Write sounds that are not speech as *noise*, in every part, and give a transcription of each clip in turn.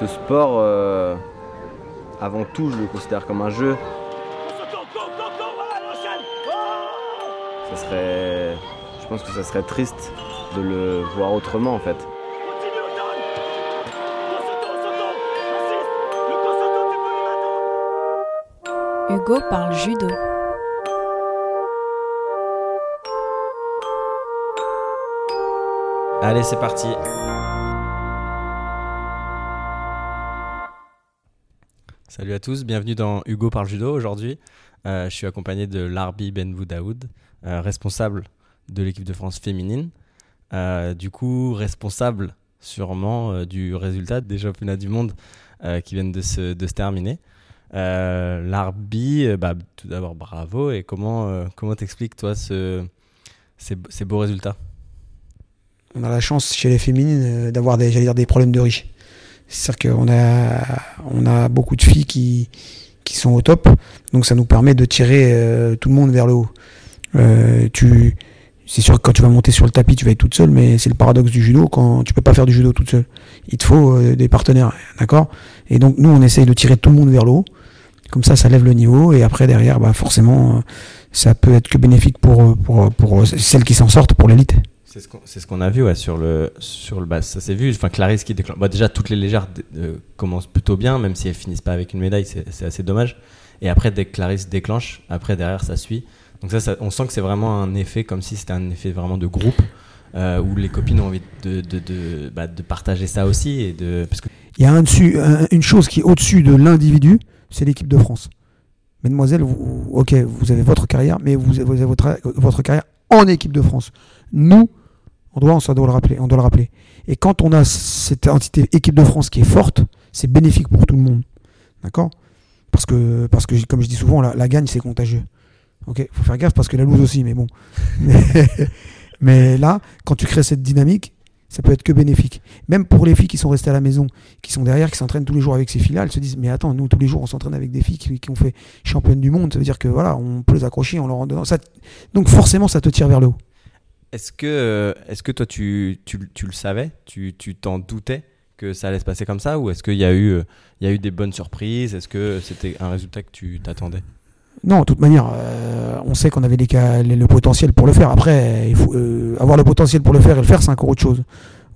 ce sport, euh, avant tout, je le considère comme un jeu. Ça serait, je pense que ça serait triste de le voir autrement en fait. Hugo parle judo. Allez, c'est parti. Salut à tous, bienvenue dans Hugo parle judo. Aujourd'hui, euh, je suis accompagné de Larbi Benvou Daoud, euh, responsable de l'équipe de France féminine. Euh, du coup, responsable sûrement du résultat des championnats du monde qui viennent de se, terminer. Larbi, bah, tout d'abord bravo. Et comment comment t'expliques toi ce, ces, beaux résultats? On a la chance chez les féminines d'avoir des, des problèmes de riches. C'est-à-dire qu'on a, on a beaucoup de filles qui, qui sont au top, donc ça nous permet de tirer euh, tout le monde vers le haut. Euh, tu, c'est sûr que quand tu vas monter sur le tapis, tu vas être toute seule, mais c'est le paradoxe du judo, quand tu peux pas faire du judo toute seule. Il te faut euh, des partenaires, d'accord? Et donc nous, on essaye de tirer tout le monde vers le haut, comme ça, ça lève le niveau, et après, derrière, bah, forcément, ça peut être que bénéfique pour, pour, pour celles qui s'en sortent, pour l'élite. C'est ce qu'on a vu sur le sur le bas. Ça s'est vu. Enfin, Clarisse qui déclenche. Déjà, toutes les légères commencent plutôt bien, même si elles finissent pas avec une médaille, c'est assez dommage. Et après, dès que Clarisse déclenche, après derrière, ça suit. Donc ça, on sent que c'est vraiment un effet comme si c'était un effet vraiment de groupe euh, où les copines ont envie de, de, de, bah, de partager ça aussi et de parce que il y a un dessus, une chose qui est au-dessus de l'individu, c'est l'équipe de France. Mesdemoiselles, vous, ok, vous avez votre carrière, mais vous avez votre, votre carrière en équipe de France. Nous, on doit, doit le rappeler. On doit le rappeler. Et quand on a cette entité équipe de France qui est forte, c'est bénéfique pour tout le monde. D'accord? Parce que, parce que, comme je dis souvent, la, gagne, c'est contagieux. Ok? Faut faire gaffe parce que la lose aussi, mais bon. *laughs* mais, là, quand tu crées cette dynamique, ça peut être que bénéfique. Même pour les filles qui sont restées à la maison, qui sont derrière, qui s'entraînent tous les jours avec ces filles-là, elles se disent Mais attends, nous, tous les jours, on s'entraîne avec des filles qui, ont fait championne du monde. Ça veut dire que voilà, on peut les accrocher, on leur rend ça, Donc forcément, ça te tire vers le haut. Est-ce que, euh, est que toi, tu, tu, tu le savais? Tu t'en doutais que ça allait se passer comme ça? Ou est-ce qu'il y, a eu, euh, y a eu des bonnes surprises? Est-ce que c'était un résultat que tu t'attendais? Non, de toute manière, euh, on sait qu'on avait les, le potentiel pour le faire. Après, avoir le potentiel pour le faire et le faire, c'est encore autre chose.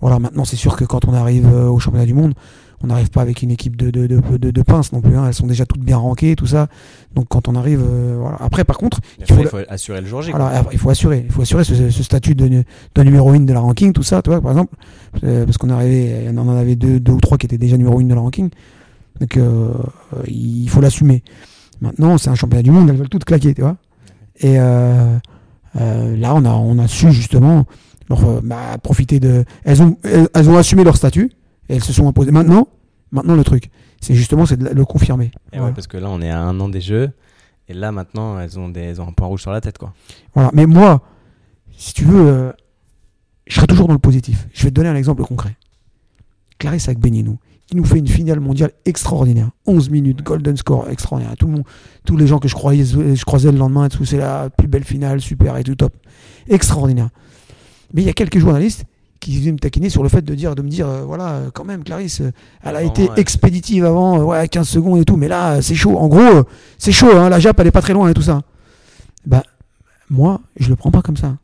Voilà, maintenant, c'est sûr que quand on arrive au championnat du monde, on n'arrive pas avec une équipe de, de, de, de pinces non plus. Hein. Elles sont déjà toutes bien rankées, tout ça. Donc quand on arrive, euh, voilà. Après, par contre, il, faut, assurer le jour J. il faut assurer, il faut assurer ce, statut de, de numéro 1 de la ranking, tout ça, tu vois, par exemple, euh, parce qu'on arrivait, on en avait deux, deux ou trois qui étaient déjà numéro 1 de la ranking. Donc euh, il faut l'assumer. Maintenant, c'est un championnat du monde, elles veulent toutes claquer, tu vois. Et là, on a, on a su justement leur, bah, profiter de. Elles ont, elles ont assumé leur statut et elles se sont imposées. Maintenant, maintenant le truc, c'est justement c'est de le confirmer. Et ouais, parce que là, on est à un an des jeux. Et là, maintenant, elles ont, des, elles ont un point rouge sur la tête. Quoi. Voilà. Mais moi, si tu veux, euh, je serai toujours dans le positif. Je vais te donner un exemple concret. Clarisse avec Beninou, qui nous fait une finale mondiale extraordinaire. 11 minutes, golden score extraordinaire. Tout le monde, tous les gens que je, croyais, je croisais le lendemain, c'est la plus belle finale, super et tout top. Extraordinaire. Mais il y a quelques journalistes qui venaient me taquiner sur le fait de dire de me dire euh, voilà quand même Clarisse euh, elle a été expéditive avant euh, ouais 15 secondes et tout mais là c'est chaud. En gros c'est chaud hein, la Jap elle est pas très loin et tout ça. Bah moi je le prends pas comme ça.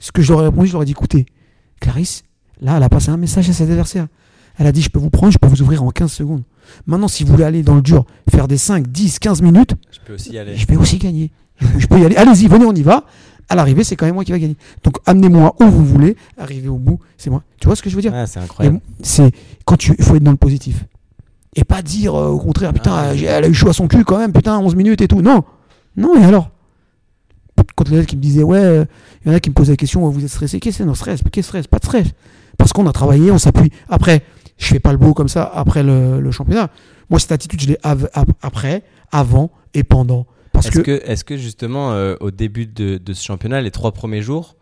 Ce que je leur ai répondu je leur ai dit écoutez Clarisse là elle a passé un message à ses adversaires. Elle a dit je peux vous prendre je peux vous ouvrir en 15 secondes. Maintenant si vous voulez aller dans le dur faire des 5 10 15 minutes je peux aussi y aller. je vais aussi gagner. Je peux y aller. Allez-y venez on y va à l'arrivée, c'est quand même moi qui va gagner. Donc amenez-moi où vous voulez, arrivez au bout, c'est moi. Tu vois ce que je veux dire C'est incroyable. C'est quand tu, il faut être dans le positif et pas dire euh, au contraire, putain, ah, elle a eu chaud à son cul quand même, putain, 11 minutes et tout. Non, non. Et alors? Quand en a qui me disaient, ouais, il y en a qui me posaient la question, vous êtes stressé Qu'est-ce que c'est? Non, stress, qu'est-ce stress? Pas de stress. Parce qu'on a travaillé, on s'appuie. Après, je fais pas le beau comme ça après le, championnat. Moi, cette attitude, je l'ai après, avant et pendant. Est-ce que... est que justement, euh, au début de, ce championnat, les trois premiers jours,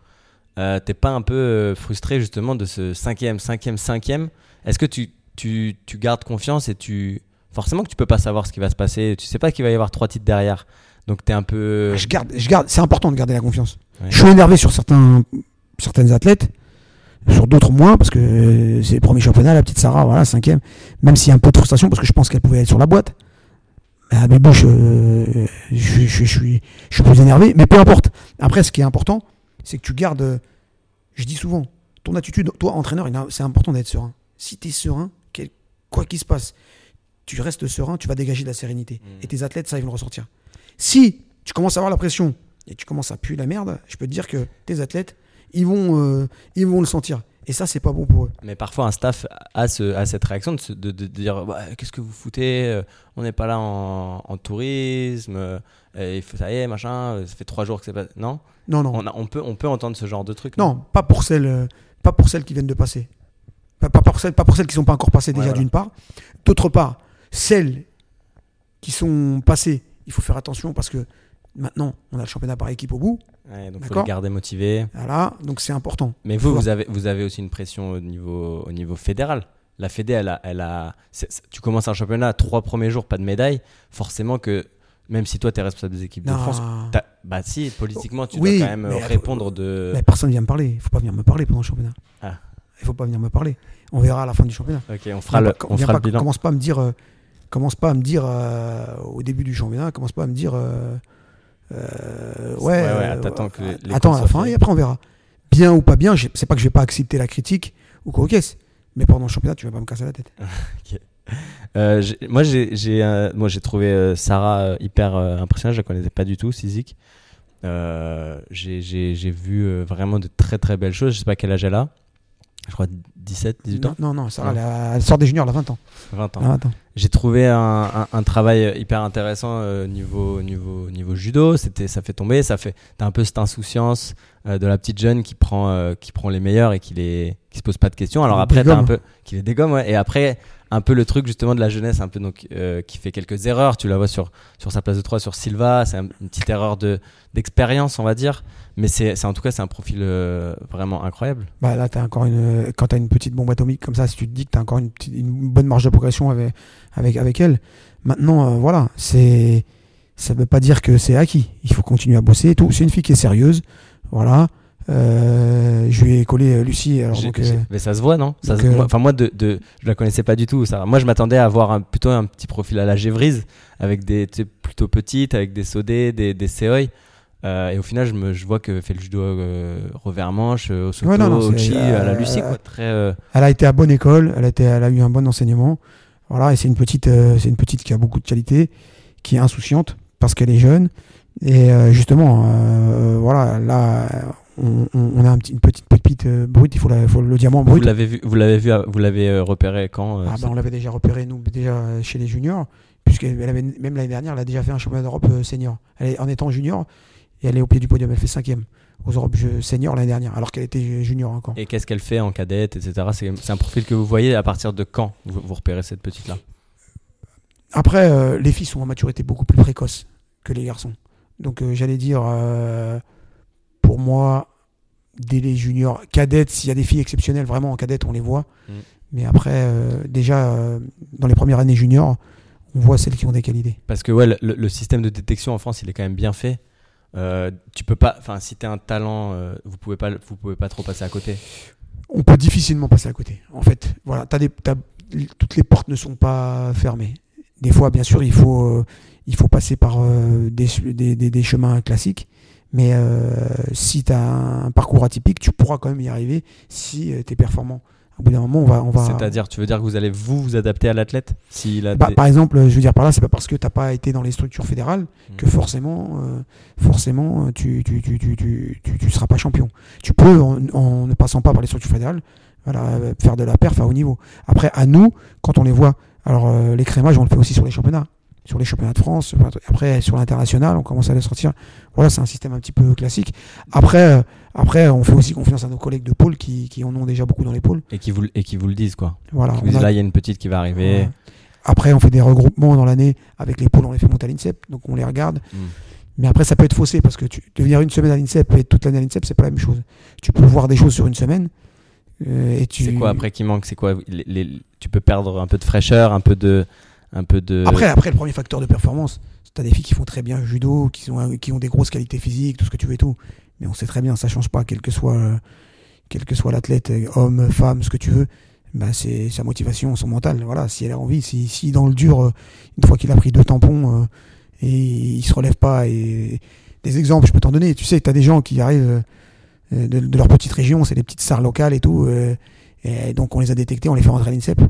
euh, t'es pas un peu euh, frustré justement de ce cinquième, cinquième, cinquième? Est-ce que tu, tu, tu, gardes confiance et tu. Forcément que tu peux pas savoir ce qui va se passer, tu sais pas qu'il va y avoir trois titres derrière. Donc t'es un peu. Je garde, je garde, c'est important de garder la confiance. Je suis énervé sur certains, certaines athlètes. Sur d'autres moins, parce que euh, c'est le premier championnat, la petite Sarah, voilà, cinquième. Même s'il y a un peu de frustration, parce que je pense qu'elle pouvait être sur la boîte. À Bébouche, euh, je, je- je- je suis, je suis plus énervé, mais peu importe. Après, ce qui est important, c'est que tu gardes. Je dis souvent, ton attitude, toi, entraîneur, c'est important d'être serein. Si tu es serein, quel- quoi qu'il se passe, tu restes serein, tu vas dégager de la sérénité. Et tes athlètes, ça, ils vont le ressortir. Si tu commences à avoir la pression et tu commences à puer la merde, je peux te dire que tes athlètes, ils vont, euh, ils vont le sentir. Et ça, c'est pas bon pour eux. Mais parfois, un staff a, ce, a cette réaction de, se- de- de dire Bah, Qu'est-ce que vous foutez Euh, On n'est pas là en, en tourisme, euh, et ça y est, machin, euh, ça fait trois jours que c'est pas. Non, Non, non. on, a- on, peut, on peut entendre ce genre de truc. Non, pas pour celles, pas pour celles qui viennent de passer. Pas, pas pour celles, pas pour celles qui sont pas encore passées Ouais, déjà voilà. d'une part. D'autre part, celles qui sont passées, il faut faire attention parce que maintenant on a le championnat par équipe au bout. Ouais, donc, faut les garder motivés. Voilà, donc c'est important. Mais vous, vous avez, vous avez aussi une pression au niveau, au niveau fédéral. La Fédé, elle a, elle a, tu commences un championnat, trois premiers jours, pas de médaille. Forcément que, même si toi, tu es responsable des équipes de. France, bah si, politiquement, tu Oui, dois quand même répondre de. Mais personne vient me parler. Il faut pas venir me parler pendant le championnat. Ah. Il faut pas venir me parler. On verra à la fin du championnat. Ok, on fera le, on viens fera pas- le bilan. Commence pas à me dire, euh, commence pas à me dire euh, au début du championnat, commence pas à me dire, euh, euh, ouais, Ouais, ouais, t'attends que les- les attends à la fin et après on verra. Bien ou pas bien, c'est pas que je vais pas accepter la critique ou quoi ce mais pendant le championnat, tu vas pas me casser la tête. *laughs* Euh, j'ai- moi, j'ai, euh, moi, j'ai trouvé Sarah hyper impressionnante. Je la connaissais pas du tout, Sizik. J'ai, vu vraiment de très très belles choses. Je sais pas quel âge elle a. Je crois 17, 18 ans, Non, non, Non. elle, a- elle sort des juniors, elle a 20 ans. 20 ans. Elle a 20 ans. J'ai trouvé un, un- un travail hyper intéressant euh, niveau, niveau, niveau judo. C'était, ça fait tomber, ça fait. T'as un peu cette insouciance euh, de la petite jeune qui prend, euh, qui prend les meilleurs et qui les, qui se pose pas de questions. Alors après, t'as un peu, qui les dégomme, ouais. Et après, un peu le truc justement de la jeunesse, un peu donc euh, qui fait quelques erreurs. Tu la vois sur sur sa place de 3 sur Silva. C'est un- une petite erreur de d'expérience, on va dire. Mais c'est, en tout cas, c'est un profil euh, vraiment incroyable. Bah là, as encore une, quand tu as une petite bombe atomique comme ça, si tu te dis que tu as encore une, petite- une bonne marge de progression avec, avec, avec elle, maintenant, euh, voilà, c'est ça veut pas dire que c'est acquis. Il faut continuer à bosser et tout. C'est une fille qui est sérieuse. Voilà. Euh, je lui ai collé euh, Lucie. Alors, donc, euh, mais ça se voit, non? Ça se- moi- Enfin, moi, de, de, je la connaissais pas du tout. Ça. Moi, je m'attendais à avoir un, plutôt un petit profil à la Gévrise, avec des tu sais, plutôt petites, avec des sodés, des, des. Euh, et au final, je, me, je vois que fait le judo euh, revers manche, au soto, Ouais, non, non, euh, à la Lucie, quoi. Très, elle a été à bonne école. Elle a, été, elle a eu un bon enseignement. Voilà. Et c'est une petite, euh, c'est une petite qui a beaucoup de qualité, qui est insouciante parce qu'elle est jeune. Et euh, justement, euh, voilà, là, on, a un petit- une petite pépite brute. Il faut, la- faut le diamant vous brut. l'avez vu, vous l'avez vu, vous l'avez repéré quand Ah bah, on l'avait déjà repéré nous déjà chez les juniors, puisqu'elle avait même l'année dernière, elle a déjà fait un championnat d'Europe senior. Elle est en étant junior et elle est au pied du podium, elle fait cinquième aux Europes seniors l'année dernière, alors qu'elle était junior encore. Et qu'est-ce qu'elle fait en cadette, etc. C'est un profil que vous voyez à partir de quand vous, vous repérez cette petite-là? Après, euh, les filles sont en maturité beaucoup plus précoce que les garçons. Donc euh, j'allais dire, euh, pour moi, dès les juniors, cadettes, s'il y a des filles exceptionnelles, vraiment en cadette, on les voit. Mm. Mais après, déjà, dans les premières années juniors, on voit celles qui ont des qualités. Parce que ouais, le, le système de détection en France, il est quand même bien fait. Euh, tu peux pas, enfin, si t'es un talent, euh, vous pouvez pas, vous pouvez pas trop passer à côté. on peut difficilement passer à côté. En fait, voilà, des, toutes les portes ne sont pas fermées. Des fois, bien sûr, il faut, euh, il faut passer par des, des, des- chemins classiques. Mais si tu as un parcours atypique, tu pourras quand même y arriver si tu es performant. Au bout d'un moment, on va. On va C'est-à-dire, tu veux dire que vous allez vous vous adapter à l'athlète s'il a Bah, des- par exemple, je veux dire par là, c'est pas parce que t'as pas été dans les structures fédérales Hmm. que forcément, euh, forcément, euh, tu, tu, tu, tu, tu, seras pas champion. Tu peux, en, en ne passant pas par les structures fédérales, voilà, faire de la perf à haut niveau. Après, à nous, quand on les voit, alors euh, les crémages, on le fait aussi sur les championnats, sur les championnats de France. Après, sur l'international, on commence à les sortir. Voilà, c'est un système un petit peu classique. Après, euh, après, on fait aussi confiance à nos collègues de pôle qui, qui en ont déjà beaucoup dans les pôles. et qui vous et qui vous le disent quoi. Voilà. Qui vous disent, a- là, il y a une petite qui va arriver. Ouais. Après, on fait des regroupements dans l'année avec les pôles, on les fait monter à l'INSEP, donc on les regarde. Mm. Mais après, ça peut être faussé parce que tu, de venir une semaine à l'INSEP et toute l'année à l'INSEP, c'est pas la même chose. Tu peux voir des choses sur une semaine. euh, et tu... C'est quoi après qui manque? C'est quoi? Les- les- Tu peux perdre un peu de fraîcheur, un peu de, un peu de. Après, après, le premier facteur de performance, tu as des filles qui font très bien judo, qui, sont, qui ont des grosses qualités physiques, tout ce que tu veux et tout. Mais on sait très bien, ça change pas, quel que soit, euh, quel que soit l'athlète, euh, homme, femme, ce que tu veux, bah, c'est sa motivation, son mental. Voilà, si elle a envie, si, si dans le dur, euh, une fois qu'il a pris deux tampons euh, et il se relève pas, et des exemples, je peux t'en donner. Tu sais, tu as des gens qui arrivent euh, de, de leur petite région, c'est des petites stars locales et tout, euh, et donc on les a détectés, on les fait rentrer à l'INSEP.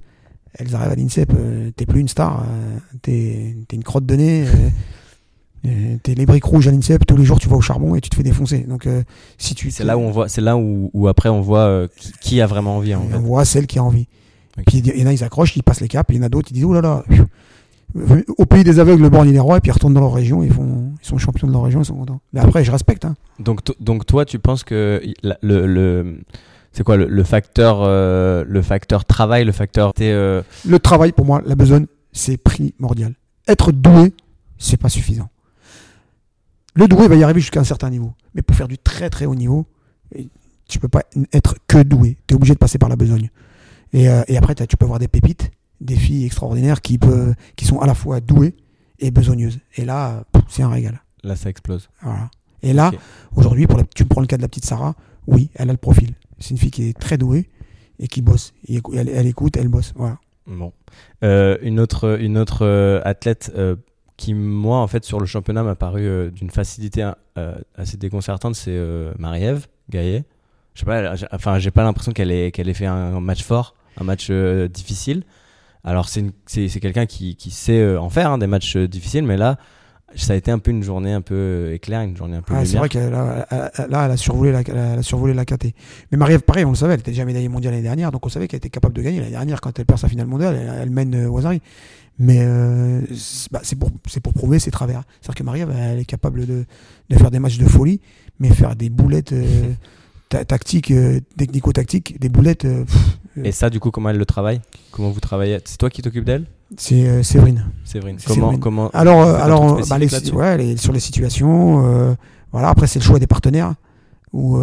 Elles arrivent à l'INSEP, euh, t'es plus une star, euh, t'es une crotte de nez. *laughs* euh, T'es les briques rouges à l'INSEP, tous les jours tu vas au charbon et tu te fais défoncer. Donc si tu C'est là où on voit, c'est là où, où après on voit qui, qui a vraiment envie en on fait. voit celle qui a envie. Puis il y en a, ils accrochent, ils passent les caps, il y en a d'autres, ils disent, oh là là, au pays des aveugles, le borgne il est roi, et puis ils retournent dans leur région, ils, font, ils sont champions de leur région, ils sont contents. Mais après, je respecte. Hein. Donc, donc toi, tu penses que la- le, le c'est quoi le, le facteur, euh, le facteur travail, le facteur euh, Le travail, pour moi, la besogne, c'est primordial. Être doué, c'est pas suffisant. Le doué va y arriver jusqu'à un certain niveau. Mais pour faire du très très haut niveau, tu peux pas être que doué. Tu es obligé de passer par la besogne. Et, euh, et après, tu peux voir des pépites, des filles extraordinaires qui, peuvent, qui sont à la fois douées et besogneuses. Et là, c'est un régal. là ça explose. Voilà. Et là, aujourd'hui, pour la- tu prends le cas de la petite Sarah, oui, elle a le profil. C'est une fille qui est très douée et qui bosse. Elle, elle écoute, elle bosse. Voilà. Bon, Euh, une autre, une autre euh, athlète euh, qui moi en fait sur le championnat m'a paru d'une facilité euh, assez déconcertante, c'est Marie-Ève Gaillet. Je sais pas, enfin j'ai pas l'impression qu'elle ait, qu'elle ait fait un, match fort, un match difficile. Alors c'est, quelqu'un qui, qui sait en faire hein, des matchs difficiles, mais là ça a été un peu une journée un peu euh, éclair, une journée un peu Ah, c'est vrai qu'elle a, elle a- là, elle a survolé la, elle a survolé la KT. Mais Marie-Ève, pareil, on le savait, elle était déjà médaillée mondiale l'année dernière, donc on savait qu'elle était capable de gagner. L'année dernière, quand elle perd sa finale mondiale, elle, elle mène euh, Wazari. Mais euh, c'est bah, c'est pour, c'est pour prouver ses travers. C'est-à-dire que Marie-Ève, elle est capable de, de faire des matchs de folie, mais faire des boulettes euh, ta- tactiques, technico-tactiques, des boulettes, pff, Et ça du coup comment elle le travaille? Comment vous travaillez? C'est toi qui t'occupes d'elle? C'est euh, Séverine. Séverine. Comment, Séverine. comment Alors, euh, alors euh, bah, spécifique les, là-dessus ouais, les- sur les situations, euh, voilà. Après, c'est le choix des partenaires. Ou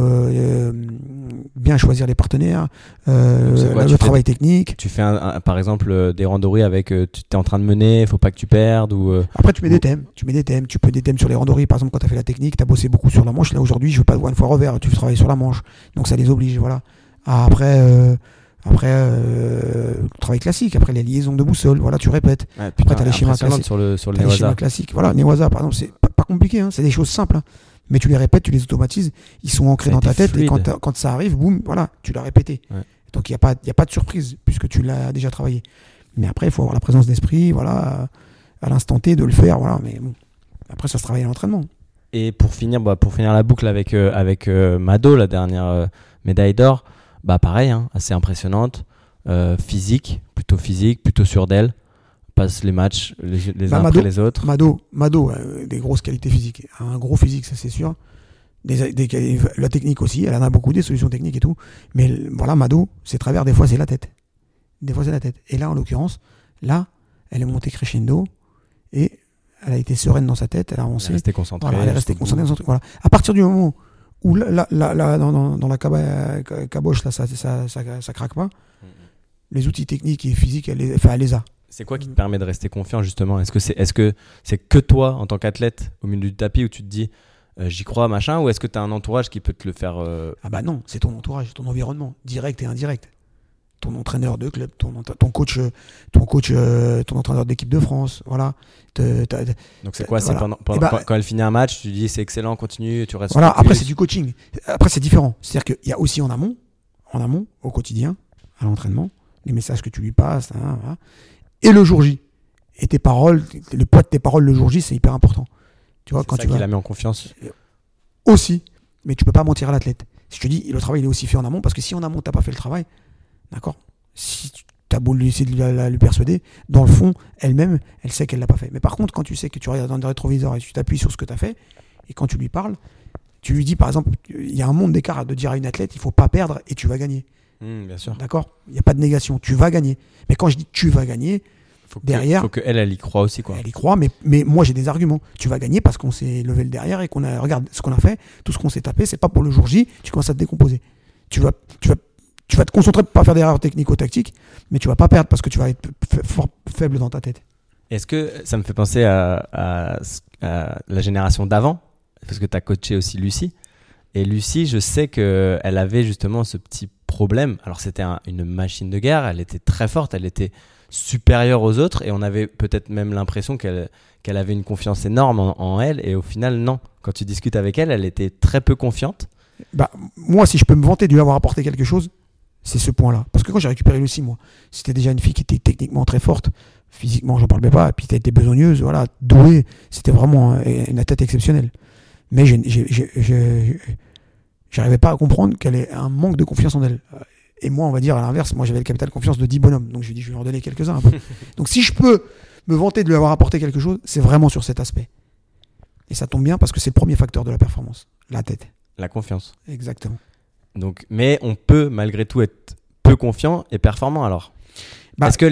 bien choisir les partenaires, quoi, le fais travail technique. Tu fais un- un- par exemple des randonnées avec tu es en train de mener, faut pas que tu perdes ou Après, tu mets Ou- des thèmes. Tu mets des thèmes. Tu peux des thèmes sur les randonnées. Par exemple, quand tu as fait la technique, tu as bossé beaucoup sur la manche. Là, aujourd'hui, je veux pas te voir une fois revers. Tu travailles sur la manche. Donc, ça les oblige. Voilà. Après, après euh, le travail classique. Après, les liaisons de boussole. Voilà, tu répètes. putain, t'as les schémas classiques. sur le sur le T'as les schémas classiques. Voilà, Newaza, par exemple, c'est pas, pas compliqué. Hein. C'est des choses simples. hein. Mais tu les répètes, tu les automatises. Ils sont ancrés dans ta tête. Et quand, quand ça arrive, boum, voilà, tu l'as répété. Ouais. Donc, il n'y a, pas- y a pas de surprise puisque tu l'as déjà travaillé. Mais après, il faut avoir la présence d'esprit. Voilà, à l'instant T de le faire. Voilà, mais bon. Après, ça se travaille à l'entraînement. Et pour finir, bah, pour finir la boucle avec euh, avec euh, Mado, la dernière euh, médaille d'or, bah pareil, hein, assez impressionnante, euh, physique, plutôt physique, plutôt sûre d'elle, passe les matchs les, les Bah, uns Mado- après les autres. Mado, Mado euh, des grosses qualités physiques. Un gros physique, ça c'est sûr. Des, des quali- la technique aussi, elle en a beaucoup, des solutions techniques et tout. Mais voilà, Mado, ses travers, des fois c'est la tête. Des fois c'est la tête. Et là, en l'occurrence, là, elle est montée crescendo et elle a été sereine dans sa tête, elle a Elle est avancé. restée concentrée. Voilà, elle est restée concentrée dans son truc. Voilà. À partir du moment où là, là, là, là, dans, dans, la caba- ca- caboche, là, ça, ça, ça, ça craque pas, les outils techniques et physiques, elle les, enfin, elle les a. C'est quoi qui te permet de rester confiant justement? Est-ce que c'est est-ce que c'est que toi en tant qu'athlète au milieu du tapis où tu te dis euh, j'y crois machin ou est-ce que tu as un entourage qui peut te le faire euh, Ah bah non, c'est ton entourage, ton environnement, direct et indirect. Ton entraîneur de club, ton, ton coach, euh, ton coach, euh, ton entraîneur d'équipe de France, voilà. Te- Donc c'est quoi C'est Voilà. pendant, pendant- Eh bah, quand, quand elle finit un match, tu dis c'est excellent, continue, tu restes. voilà. Après c'est du coaching. Après c'est différent. C'est-à-dire qu'il y a aussi en amont, en amont, au quotidien, à l'entraînement, les messages que tu lui passes, hein, voilà. et le jour J. Et tes paroles, le poids de tes paroles le jour J, c'est hyper important. Tu vois quand ça tu qui vas l'a mis en confiance. aussi, mais tu peux pas mentir à l'athlète. Si je te dis, le travail il est aussi fait en amont, parce que si en amont t'as pas fait le travail, d'accord? Si tu as beau lui essayer de la- la- lui persuader, dans le fond, elle-même, elle sait qu'elle l'a pas fait. Mais par contre, quand tu sais que tu regardes dans le rétroviseur et tu t'appuies sur ce que tu as fait, et quand tu lui parles, tu lui dis par exemple, il y a un monde d'écart de dire à une athlète, il faut pas perdre et tu vas gagner. Hmm, bien sûr. D'accord? Il n'y a pas de négation, tu vas gagner. Mais quand je dis tu vas gagner, Faut que, Derrière- faut que elle, elle y croit aussi quoi. elle y croit, mais, mais moi j'ai des arguments. Tu vas gagner parce qu'on s'est levé le derrière et qu'on a. Regarde ce qu'on a fait, tout ce qu'on s'est tapé, c'est pas pour le jour J, tu commences à te décomposer. Tu vas, tu vas, tu vas te concentrer pour pas faire d'erreurs technico-tactiques, mais tu vas pas perdre parce que tu vas être fort faible dans ta tête. Est-ce que ça me fait penser à, à ce- à la génération d'avant? Parce que tu as coaché aussi Lucie. Et Lucie, je sais qu'elle avait justement ce petit problème. Alors c'était un- une machine de guerre, elle était très forte, elle était supérieure aux autres et on avait peut-être même l'impression qu'elle qu'elle avait une confiance énorme en, en elle et au final non. Quand tu discutes avec elle, elle était très peu confiante. Bah, moi, si je peux me vanter de lui avoir apporté quelque chose, c'est ce point-là. Parce que quand j'ai récupéré Lucie, moi, c'était déjà une fille qui était techniquement très forte. Physiquement, j'en même pas. Et puis, elle était besogneuse, voilà, douée. C'était vraiment euh, une tête exceptionnelle. Mais j'arrivais pas à comprendre qu'elle ait un manque de confiance en elle. Euh, Et moi, on va dire à l'inverse, moi j'avais le capital confiance de 10 bonhommes. Donc je lui ai dit, je vais en donner quelques-uns un peu. *laughs* donc si je peux me vanter de lui avoir apporté quelque chose, c'est vraiment sur cet aspect. Et ça tombe bien parce que c'est le premier facteur de la performance. La tête. La confiance. Exactement. Donc, mais on peut malgré tout être peu confiant et performant alors. Bah- Est-ce que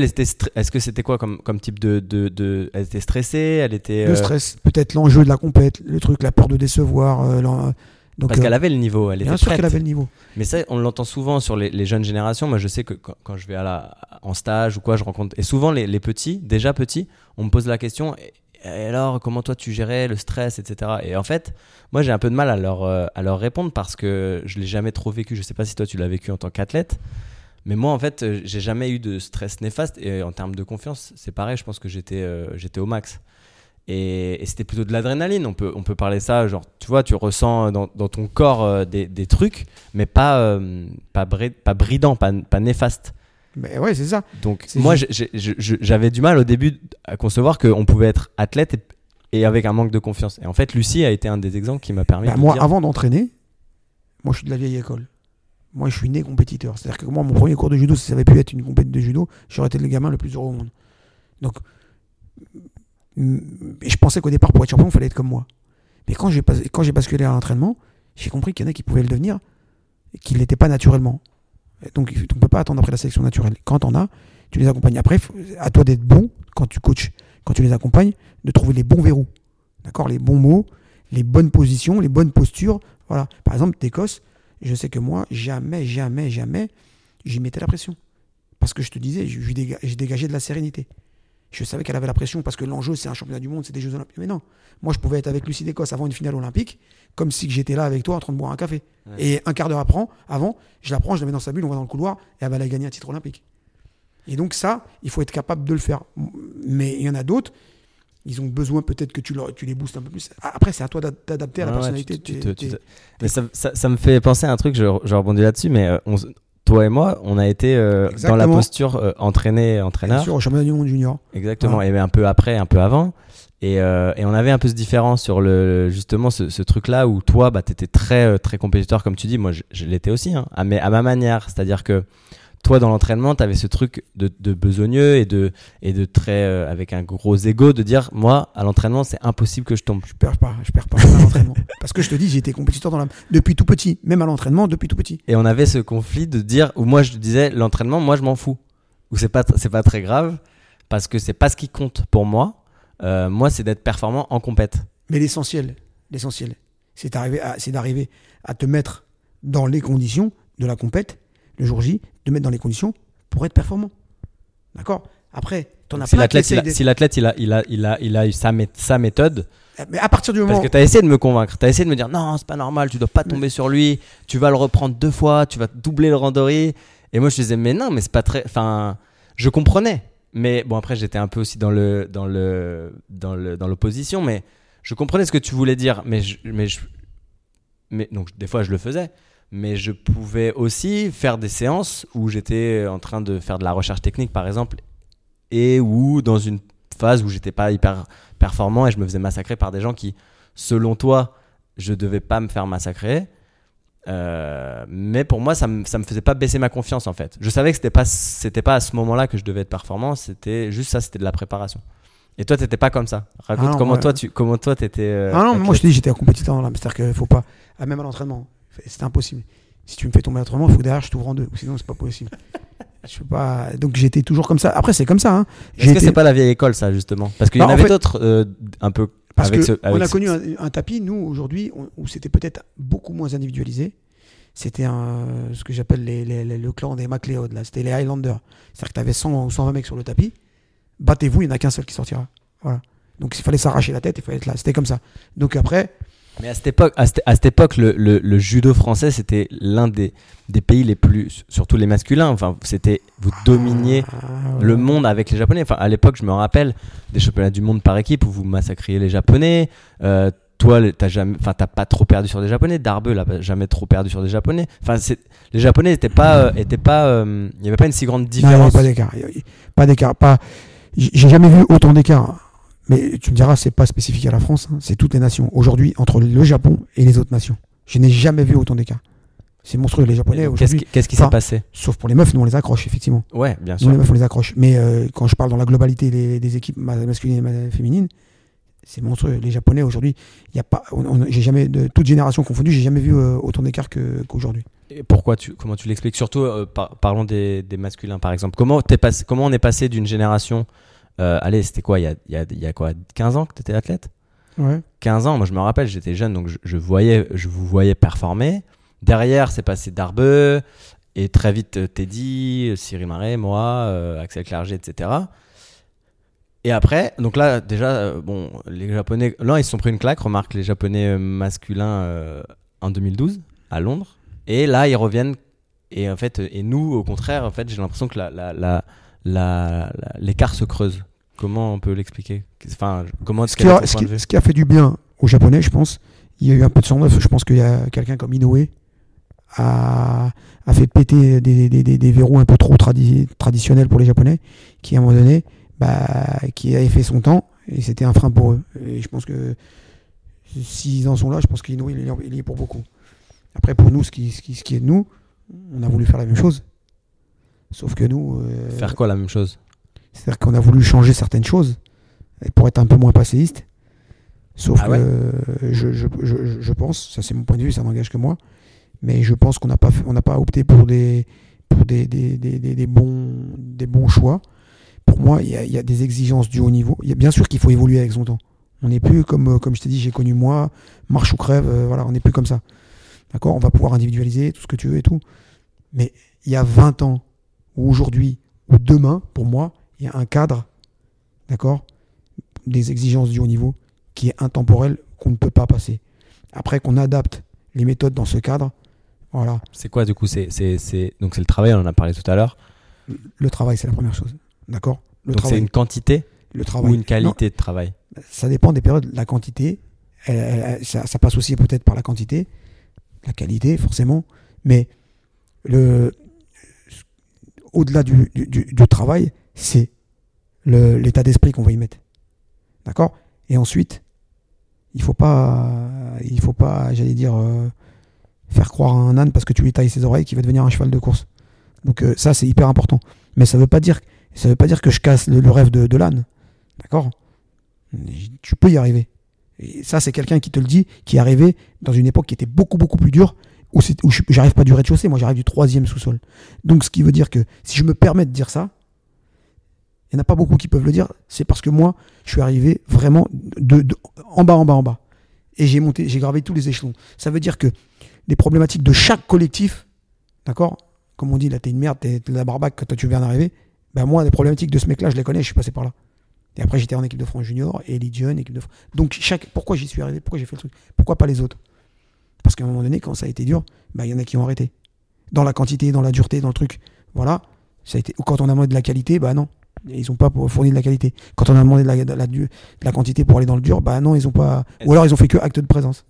est-ce que c'était quoi comme, comme type de, de, de- Elle était stressée Elle était. Le euh, stress, peut-être l'enjeu de la compète, le truc, la peur de décevoir. euh, l'en- donc, Parce euh, qu'elle avait le niveau, elle était bien sûr qu'elle avait le niveau. Mais ça, on l'entend souvent sur les, les jeunes générations. Moi, je sais que quand, quand je vais à la, en stage ou quoi, je rencontre. Et souvent, les, les petits, déjà petits, on me pose la question et, alors, comment toi tu gérais le stress, etc. Et en fait, moi, j'ai un peu de mal à leur, euh, à leur répondre parce que je l'ai jamais trop vécu. Je sais pas si toi, tu l'as vécu en tant qu'athlète. Mais moi, en fait, euh, j'ai jamais eu de stress néfaste. Et en termes de confiance, c'est pareil. Je pense que j'étais euh, au max. Et, c'était plutôt de l'adrénaline. On peut, on peut parler ça, genre, tu vois, tu ressens dans, ton corps des, trucs, mais pas, pas, bri- pas bridant, pas néfaste. Mais ouais, c'est ça. Donc, moi, j'avais du mal au début à concevoir qu'on pouvait être athlète et, et avec un manque de confiance. Et en fait, Lucie a été un des exemples qui m'a permis Bah, de moi, dire avant d'entraîner, moi, je suis de la vieille école. Moi, je suis né compétiteur. C'est-à-dire que moi, mon premier cours de judo, si ça avait pu être une compétition de judo, j'aurais été le gamin le plus heureux au monde. Donc, mm, et je pensais qu'au départ, pour être champion, il fallait être comme moi. Mais quand j'ai pas- quand j'ai basculé à l'entraînement, j'ai compris qu'il y en a qui pouvaient le devenir et qui ne l'étaient pas naturellement. Donc, on ne peut pas attendre après la sélection naturelle. Quand on a, tu les accompagnes. Après, à toi d'être bon quand tu coaches, quand tu les accompagnes, de trouver les bons verrous. D'accord? Les bons mots, les bonnes positions, les bonnes postures. Voilà. Par exemple, d'Écosse, je sais que moi, jamais, jamais, jamais, j'y mettais la pression. Parce que je te disais, je, je de la sérénité. Je savais qu'elle avait la pression parce que l'enjeu, c'est un championnat du monde, c'est des Jeux Olympiques. Mais non, moi, je pouvais être avec Lucie d'Écosse avant une finale olympique, comme si j'étais là avec toi en train de boire un café. Ouais. Et un quart d'heure après, avant, je la prends, je la mets dans sa bulle, on va dans le couloir, et elle va aller gagner un titre olympique. Et donc ça, il faut être capable de le faire. Mais il y en a d'autres, ils ont besoin peut-être que tu, leur- tu les boostes un peu plus. Ah, Après, c'est à toi d'ad- d'adapter à la ouais, personnalité. tu- Mais ça, ça- ça me fait penser à un truc, je, je rebondis là-dessus, mais euh, on toi et moi, on a été euh, dans la posture euh, entraîné Bien entraîneur. sûr, au championnat du monde junior. Exactement, Ouais. et un peu après, un peu avant. Et, euh, et on avait un peu ce différent sur le, justement ce, ce truc-là où toi, bah, tu étais très, euh, très compétiteur, comme tu dis. Moi, je, je l'étais aussi, hein, à, mes- à ma manière. C'est-à-dire que toi, dans l'entraînement, tu avais ce truc de, de besogneux et de, et de très, euh, avec un gros ego de dire Moi, à l'entraînement, c'est impossible que je tombe. Je perds pas, je perds pas à l'entraînement. *laughs* Parce que je te dis, été compétiteur dans la... depuis tout petit, même à l'entraînement, depuis tout petit. Et on avait ce conflit de dire, où moi, je disais L'entraînement, moi, je m'en fous. Ou c'est pas, c'est pas très grave parce que c'est pas ce qui compte pour moi. Euh, moi, c'est d'être performant en compète. Mais l'essentiel, l'essentiel, c'est d'arriver à, c'est d'arriver à te mettre dans les conditions de la compète, le jour J, de mettre dans les conditions pour être performant. D'accord? Après, t'en as Si l'athlète, il a, des- si l'athlète, il a, il a, il a, il a eu sa, mé- sa méthode, Mais à partir du moment parce que tu as essayé de me convaincre, tu as essayé de me dire non, c'est pas normal, tu dois pas tomber sur lui, tu vas le reprendre deux fois, tu vas doubler le randori. Et moi, je disais, mais non, mais c'est pas très. Enfin, je comprenais. Mais bon, après, j'étais un peu aussi dans le dans le dans le dans l'opposition, mais je comprenais ce que tu voulais dire. Mais je, mais je, mais donc des fois, je le faisais. Mais je pouvais aussi faire des séances où j'étais en train de faire de la recherche technique, par exemple, et où dans une phase où j'étais pas hyper performant et je me faisais massacrer par des gens qui, selon toi, je devais pas me faire massacrer. Euh, mais pour moi, ça me, ça me faisait pas baisser ma confiance en fait. Je savais que c'était pas, c'était pas à ce moment-là que je devais être performant, c'était juste ça, c'était de la préparation. Et toi, t'étais pas comme ça. Raconte Ah non, comment, toi, tu, comment toi t'étais. euh, Ah non, moi je te dis, j'étais un compétiteur l'âme. C'est-à-dire qu'il faut pas. Même à l'entraînement, c'était impossible. Si tu me fais tomber à l'entraînement, il faut que derrière je t'ouvre en deux. Sinon, c'est pas possible. *laughs* je peux pas. Donc j'étais toujours comme ça. Après, c'est comme ça. Hein. Est-ce que c'est pas la vieille école, ça, justement? Parce qu'il y Bah, en en avait fait- d'autres euh, un peu Parce avec que ce. on a ce- connu un, un tapis, nous, aujourd'hui, où c'était peut-être beaucoup moins individualisé. C'était ce que j'appelle les, les- les- le clan des MacLeod, là. C'était les Highlanders. C'est-à-dire que tu avais 100 ou 120 mecs sur le tapis. Battez-vous, il n'y en a qu'un seul qui sortira. Voilà. Donc il fallait s'arracher la tête, il fallait être là. C'était comme ça. Donc après, Mais à cette époque, à cette, à cette époque le, le- le judo français, c'était l'un des, des pays les plus, surtout les masculins. Enfin, c'était vous dominiez le monde avec les Japonais. Enfin, à l'époque, je me rappelle des championnats du monde par équipe où vous massacriez les Japonais. Euh, toi, t'as jamais, enfin, t'as pas trop perdu sur des Japonais. Darbe, là, jamais trop perdu sur des Japonais. Enfin, c'est, les Japonais n'étaient pas, euh, étaient pas, euh, il y avait pas une si grande Non, il y avait différence. pas d'écart. Pas d'écart. Pas. J'ai jamais vu autant d'écart. Mais tu me diras, c'est pas spécifique à la France. hein, c'est toutes les nations. Aujourd'hui, entre le Japon et les autres nations, je n'ai jamais vu autant d'écart. C'est monstrueux. Les Japonais aujourd'hui, qu'est-ce qui s'est passé? sauf pour les meufs, nous on les accroche effectivement. Ouais, bien Nous sûr. les meufs on les accroche. Mais euh, quand je parle dans la globalité des, des équipes ma- masculines et féminines, c'est monstrueux. Les Japonais aujourd'hui, il y a pas. j'ai jamais de toute génération confondue, j'ai jamais vu euh, autant d'écart qu'aujourd'hui. Et pourquoi tu, comment tu l'expliques? Surtout, euh, par- parlons des, des masculins par exemple. Comment, t'es passé, comment on est passé d'une génération. Euh, allez, c'était quoi il y, a, y a, y a quoi 15 ans que tu étais athlète? Ouais. 15 ans, moi je me rappelle, j'étais jeune donc je, je voyais, je vous voyais performer. Derrière, c'est passé Darbeux et très vite euh, Teddy, euh, Cyril Marais, moi, euh, Axel Clerget, etc. Et après, donc là, déjà, euh, bon, les Japonais, là, ils se sont pris une claque. Remarque, les Japonais masculins en 2012 à Londres. Et là, ils reviennent. Et en fait, et nous, au contraire, en fait, j'ai l'impression que la, la, la, la- la- l'écart se creuse. Comment on peut l'expliquer? Enfin, comment Ce qui, a, ce, qui, qui a fait du bien aux Japonais, je pense, il y a eu un peu de sang neuf. Je pense qu'il y a quelqu'un comme Inoue a, a fait péter des, des, des, des verrous un peu trop tradi- traditionnels pour les Japonais, qui à un moment donné, bah, qui avait fait son temps et c'était un frein pour eux. Et je pense que s'ils en sont là, je pense qu'Inoue il, est- il y est pour beaucoup. Après, pour nous, ce qui, ce qui, ce qui est de nous, on a voulu faire la même chose. Sauf que nous, euh, Faire quoi la même chose? C'est-à-dire qu'on a voulu changer certaines choses et pour être un peu moins passéiste. Sauf Ah que ouais je, je, je, je pense, ça c'est mon point de vue, ça n'engage que moi, mais je pense qu'on n'a pas, on n'a pas opté pour des, pour des, des, des, des, des bons, des bons choix. Pour moi, il y a, il y a des exigences du haut niveau. Il y a, bien sûr qu'il faut évoluer avec son temps. On n'est plus comme, comme je t'ai dit, j'ai connu moi, marche ou crève, euh, voilà, on n'est plus comme ça. D'accord? On va pouvoir individualiser tout ce que tu veux et tout. Mais il y a 20 ans, ou aujourd'hui, ou demain, pour moi, il y a un cadre, d'accord, des exigences du haut niveau qui est intemporel, qu'on ne peut pas passer. Après qu'on adapte les méthodes dans ce cadre, voilà, C'est quoi du coup c'est, c'est, c'est... Donc c'est le travail, on en a parlé tout à l'heure. le travail c'est la première chose, d'accord Le Donc c'est une quantité le travail. ou une qualité de travail? Ça dépend des périodes. La quantité, elle- elle- elle- ça, ça passe aussi peut-être par la quantité, la qualité forcément, mais le au-delà du, du- du- du travail, c'est l'état d'esprit qu'on va y mettre. D'accord? Et ensuite, il faut pas, il faut pas, j'allais dire, euh, faire croire à un âne parce que tu lui tailles ses oreilles qu'il va devenir un cheval de course. Donc euh, ça, c'est hyper important. Mais ça veut pas dire, ça veut pas dire que je casse le, rêve de, l'âne. D'accord? Tu peux y arriver. Et ça, c'est quelqu'un qui te le dit, qui est arrivé dans une époque qui était beaucoup, beaucoup plus dure, où, où j'arrive pas du rez-de-chaussée, moi j'arrive du troisième sous-sol. Donc ce qui veut dire que si je me permets de dire ça, il n'y en a pas beaucoup qui peuvent le dire, c'est parce que moi, je suis arrivé vraiment de, en bas, en bas, en bas. Et j'ai monté, j'ai gravé tous les échelons. Ça veut dire que les problématiques de chaque collectif, d'accord Comme on dit, là, t'es une merde, t'es la barbaque quand toi tu viens d'arriver. Ben moi, les problématiques de ce mec-là, je les connais, je suis passé par là. Et après, j'étais en équipe de France junior, Elite Jeune, équipe de France. Donc, chaque, pourquoi j'y suis arrivé? Pourquoi j'ai fait le truc? Pourquoi pas les autres? Parce qu'à un moment donné, quand ça a été dur, ben, il y en a qui ont arrêté. Dans la quantité, dans la dureté, dans le truc. Voilà. Ça a été... Quand on a demandé de la qualité, bah non. Ils n'ont pas fourni de la qualité. Quand on a demandé de la, de la, de la quantité pour aller dans le dur, bah non, ils ont pas. Ou alors ils ont fait que acte de présence.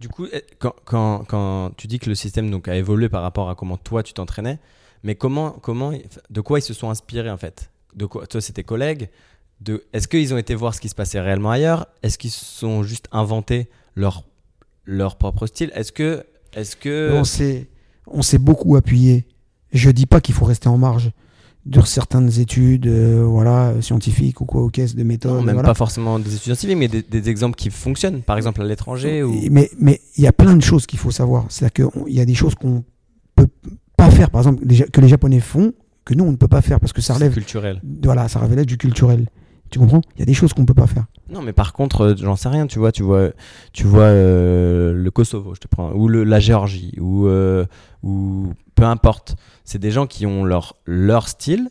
Du coup, eh, quand, quand, quand tu dis que le système donc, a évolué par rapport à comment toi tu t'entraînais, mais comment, comment, de quoi ils se sont inspirés en fait? De quoi, Toi, c'est tes collègues? De, est-ce qu'ils ont été voir ce qui se passait réellement ailleurs? Est-ce qu'ils se sont juste inventé leur, leur propre style? Est-ce que, est-ce que On s'est, on s'est beaucoup appuyé. Je dis pas qu'il faut rester en marge de certaines études, euh, voilà, scientifiques ou quoi, aux caisses de méthode. non, même voilà. pas forcément des étudiants civiques, mais des, des exemples qui fonctionnent, par exemple à l'étranger ou Mais mais il y a plein de choses qu'il faut savoir. C'est-à-dire qu'il y a des choses qu'on peut pas faire, par exemple, que les Japonais font, que nous on ne peut pas faire parce que ça relève, culturel. voilà, ça relève du culturel. Tu comprends? Il y a des choses qu'on peut pas faire. Non, mais par contre, euh, j'en sais rien. Tu vois, tu vois, tu vois euh, le Kosovo, je te prends, ou le, la Géorgie, ou euh, ou peu importe. C'est des gens qui ont leur leur style.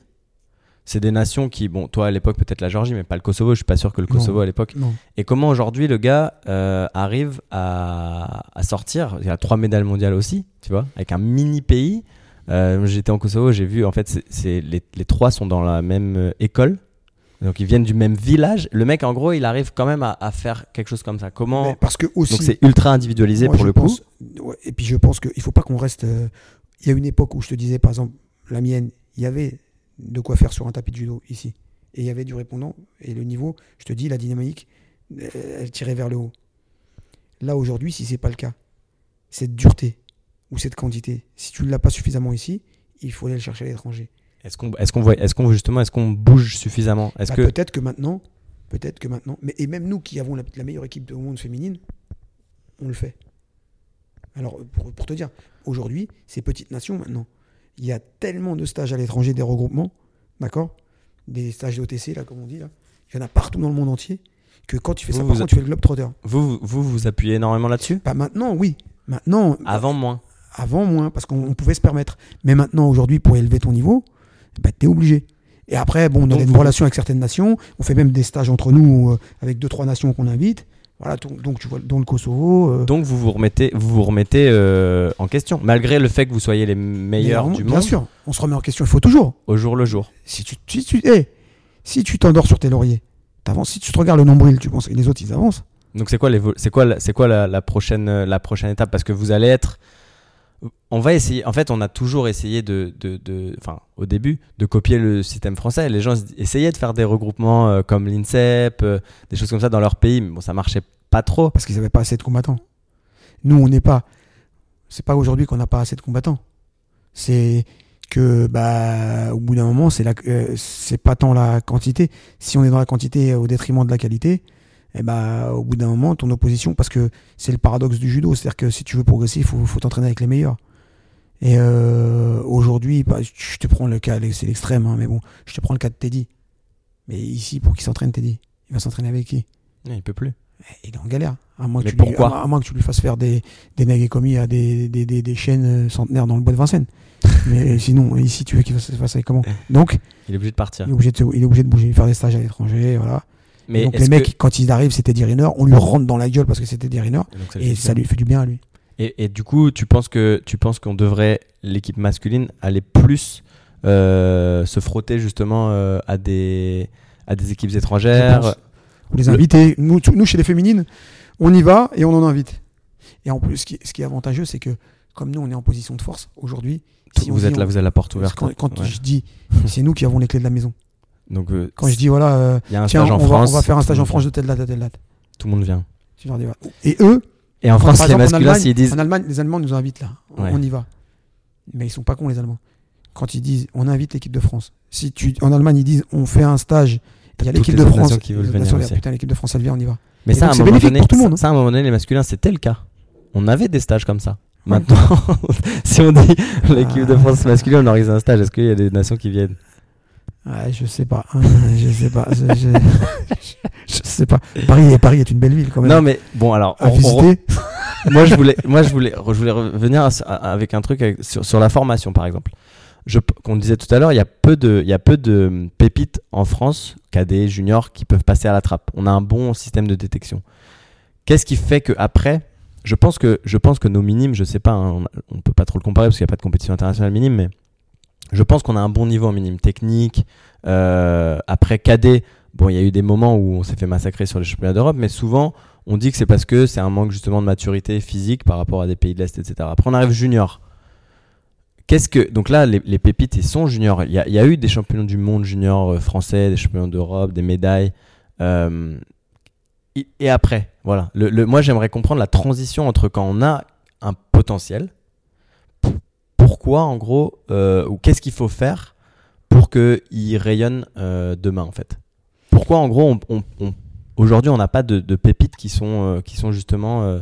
C'est des nations qui, bon, toi à l'époque peut-être la Géorgie, mais pas le Kosovo. Je suis pas sûr que le Non. Kosovo à l'époque. Et comment aujourd'hui le gars arrive à, à sortir? Il y a trois médailles mondiales aussi, tu vois, avec un mini pays. J'étais en Kosovo, j'ai vu, en fait, c'est- les, les trois sont dans la même école. Donc ils viennent du même village. Le mec, en gros, il arrive quand même à, à faire quelque chose comme ça. Comment Mais parce que aussi. Donc c'est ultra individualisé Moi, pour le coup. ouais, et puis je pense qu'il faut pas qu'on reste. euh, Il y a une époque où je te disais, par exemple, la mienne, il y avait de quoi faire sur un tapis de judo ici. Et il y avait du répondant. Et le niveau, je te dis, la dynamique, euh, elle tirait vers le haut. Là, aujourd'hui, si c'est pas le cas, cette dureté ou cette quantité, si tu ne l'as pas suffisamment ici, il faut aller le chercher à l'étranger. Est-ce qu'on est-ce qu'on voit est-ce qu'on justement est-ce qu'on bouge suffisamment? Est-ce Bah, que Peut-être que maintenant, peut-être que maintenant, mais et même nous qui avons la, la meilleure équipe au monde féminine, on le fait. Alors, pour, pour te dire, aujourd'hui, ces petites nations maintenant, il y a tellement de stages à l'étranger, des regroupements, d'accord? Des stages d'OTC, là, comme on dit, là. Il y en a partout dans le monde entier, que quand tu fais ça, Vous, par vous contre, tu fais le globe trotter. vous, vous vous appuyez énormément là-dessus? Pas maintenant, oui. Maintenant, Avant moins. avant moins, parce qu'on on pouvait se permettre. Mais maintenant, aujourd'hui, pour élever ton niveau, bah, tu es obligé. Et après, bon, on Donc a une relation avec certaines nations. On fait même des stages entre nous, euh, avec deux, trois nations qu'on invite. Voilà, donc, donc, tu vois, dans le Kosovo. euh, Donc vous vous remettez vous vous remettez euh, en question malgré le fait que vous soyez les meilleurs du bien monde sûr, on se remet en question. Il faut toujours. au jour le jour. Si tu si tu eh, si tu t'endors sur tes lauriers, t'avances. Si tu te regardes le nombril, tu penses que les autres, ils avancent. Donc c'est quoi c'est quoi c'est quoi la, la prochaine la prochaine étape? Parce que vous allez être on va essayer en fait on a toujours essayé de de enfin au début de copier le système français les gens essayaient de faire des regroupements euh, comme l'INSEP euh, des choses comme ça dans leur pays mais bon ça marchait pas trop Parce qu'ils n'avaient pas assez de combattants. Nous, on n'est pas. C'est pas aujourd'hui qu'on n'a pas assez de combattants. C'est que, bah, au bout d'un moment, c'est euh, c'est pas tant la quantité. Si on est dans la quantité au détriment de la qualité, eh bah, au bout d'un moment, ton opposition, parce que c'est le paradoxe du judo, c'est-à-dire que si tu veux progresser, il faut, faut t'entraîner avec les meilleurs. Et euh, aujourd'hui, bah, je te prends le cas, c'est l'extrême, hein, mais bon, je te prends le cas de Teddy. Mais ici, pour qu'il s'entraîne, Teddy, il va s'entraîner avec qui? Il peut plus il est en galère. À moins, que tu lui, pourquoi? à, moins- à moins que tu lui fasses faire des, des nags et commis à des, des, des, des chaînes euh, centenaires dans le bois de Vincennes. *laughs* Mais sinon, ici, tu veux qu'il fasse, fasse avec comment? Donc, il est obligé de partir il est, obligé de, il est obligé de bouger, faire des stages à l'étranger. Voilà. Mais Donc, les mecs, que- quand ils arrivent, c'était des Rainer, on lui rentre dans la gueule parce que c'était Rainer. Donc, ça lui Et ça lui fait du bien à lui. et, et du coup tu penses que tu penses qu'on devrait l'équipe masculine aller plus euh, se frotter justement euh, à des à des équipes étrangères. Ou les Le- inviter. Nous, chez les féminines, on y va et on en invite. Et en plus, ce qui, ce qui est avantageux, c'est que comme nous, on est en position de force aujourd'hui. si vous dit êtes là on- vous avez la porte ouverte Quand, quand Ouais. je dis, c'est nous qui avons les clés de la maison. Donc euh, Quand je dis, voilà, euh, il y a un tiens, stage en on, va, France on va faire un stage en France de telle date à telle date. tout le monde vient Tu leur dis, voilà. Et eux, et en France les exemple, masculins Allemagne- s'ils disent En Allemagne, les Allemands nous invitent là. On- Ouais. On y va. Mais ils sont pas cons, les Allemands. Quand ils disent, on invite l'équipe de France. Si tu, en Allemagne, ils disent, on fait un stage. Il y a l'équipe de France. qui veulent venir aussi. Putain, l'équipe de France, elle vient, on y va. Mais Et ça, à donc, un c'est moment bénéfique donné, pour tout le ça- monde, hein. ça, à un moment donné, les masculins, c'était le cas. On avait des stages comme ça. Maintenant, *laughs* si on dit l'équipe de France masculine, on organise un stage, est-ce qu'il y a des nations qui viennent? Ouais, je sais pas. hein, je sais pas. Je, je- *laughs* je sais pas. Paris, Paris est une belle ville quand même. Non, mais bon, alors, à on- *laughs* moi, je voulais, moi, je voulais, je voulais revenir à- à- avec un truc avec- sur, sur la formation, par exemple. Qu'on disait tout à l'heure, il y a peu de, il y a peu de pépites en France, cadets, juniors, qui peuvent passer à la trappe. On a un bon système de détection. Qu'est-ce qui fait que après, je pense que, je pense que nos minimes, je sais pas, hein, on, on peut pas trop le comparer parce qu'il n'y a pas de compétition internationale minime, mais je pense qu'on a un bon niveau en minime technique. Euh, après cadet, bon, il y a eu des moments où on s'est fait massacrer sur les championnats d'Europe, mais souvent, on dit que c'est parce que c'est un manque justement de maturité physique par rapport à des pays de l'Est, etc. Après, on arrive junior. Qu'est-ce que donc là les, pépites ils sont juniors. Il y, a, eu des champions du monde junior euh, français, des champions d'Europe, des médailles. Euh, et, après, voilà. Moi j'aimerais comprendre la transition entre quand on a un potentiel. Pourquoi en gros euh, ou qu'est-ce qu'il faut faire pour que il rayonne euh, demain en fait? Pourquoi en gros aujourd'hui on n'a pas de, pépites qui sont euh, qui sont justement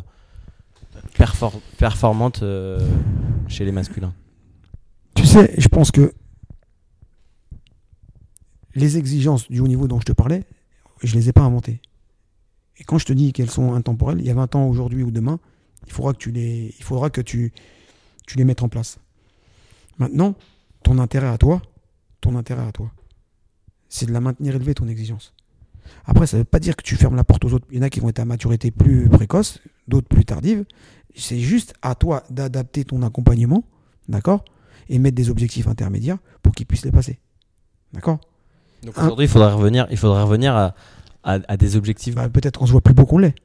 perfor- performantes chez les masculins? Tu sais, je pense que les exigences du haut niveau dont je te parlais, je les ai pas inventées. Et quand je te dis qu'elles sont intemporelles, il y a 20 ans, aujourd'hui ou demain, il faudra que tu les, il tu les mettes en place. Maintenant, ton intérêt à toi, ton intérêt à toi, c'est de la maintenir élevée ton exigence. Après, ça ne veut pas dire que tu fermes la porte aux autres. Il y en a qui vont être à maturité plus précoce, d'autres plus tardive. C'est juste à toi d'adapter ton accompagnement, d'accord Et mettre des objectifs intermédiaires pour qu'ils puissent les passer. D'accord? Donc aujourd'hui, il faudrait revenir, il faudrait revenir à, à, à des objectifs Bah, Peut-être qu'on se voit plus beau qu'on l'est.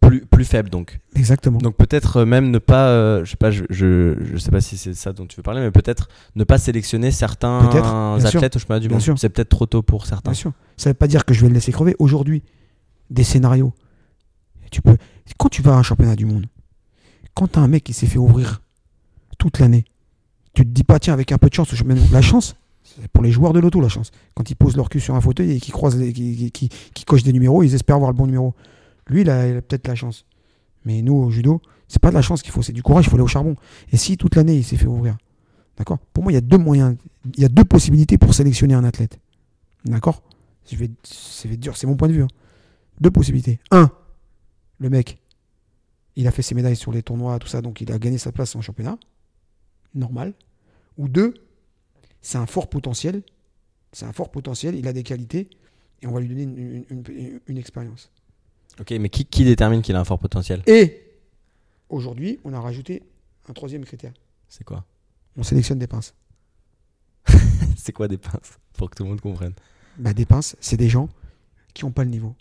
Plus, plus faibles donc. Exactement. Donc peut-être euh, même ne pas, euh, je sais pas, je, je, je sais pas si c'est ça dont tu veux parler, mais peut-être ne pas sélectionner certains Peut-être, bien sûr. athlètes au championnat du monde. C'est peut-être trop tôt pour certains. Bien sûr. Ça ne veut pas dire que je vais le laisser crever. Aujourd'hui, des scénarios. Tu peux. Quand tu vas à un championnat du monde, quand tu as un mec qui s'est fait ouvrir toute l'année, tu te dis pas, tiens, avec un peu de chance, la chance, c'est pour les joueurs de l'auto, la chance. Quand ils posent leur cul sur un fauteuil et qu'ils croisent, qui cochent des numéros, ils espèrent avoir le bon numéro. Lui, il a, peut-être la chance. Mais nous, au judo, c'est pas de la chance qu'il faut, c'est du courage, il faut aller au charbon. Et si toute l'année, il s'est fait ouvrir, d'accord? Pour moi, il y a deux moyens, il y a deux possibilités pour sélectionner un athlète. D'accord? C'est dur, c'est mon point de vue. hein. Deux possibilités. Un, le mec, il a fait ses médailles sur les tournois, tout ça, donc il a gagné sa place en championnat. Normal. Ou deux, c'est un fort potentiel. C'est un fort potentiel, il a des qualités, et on va lui donner une expérience. Ok, mais qui, qui détermine qu'il a un fort potentiel? Et aujourd'hui, on a rajouté un troisième critère. C'est quoi? On sélectionne des pinces. *laughs* C'est quoi des pinces? Pour que tout le monde comprenne. Bah, des pinces, c'est des gens qui n'ont pas le niveau.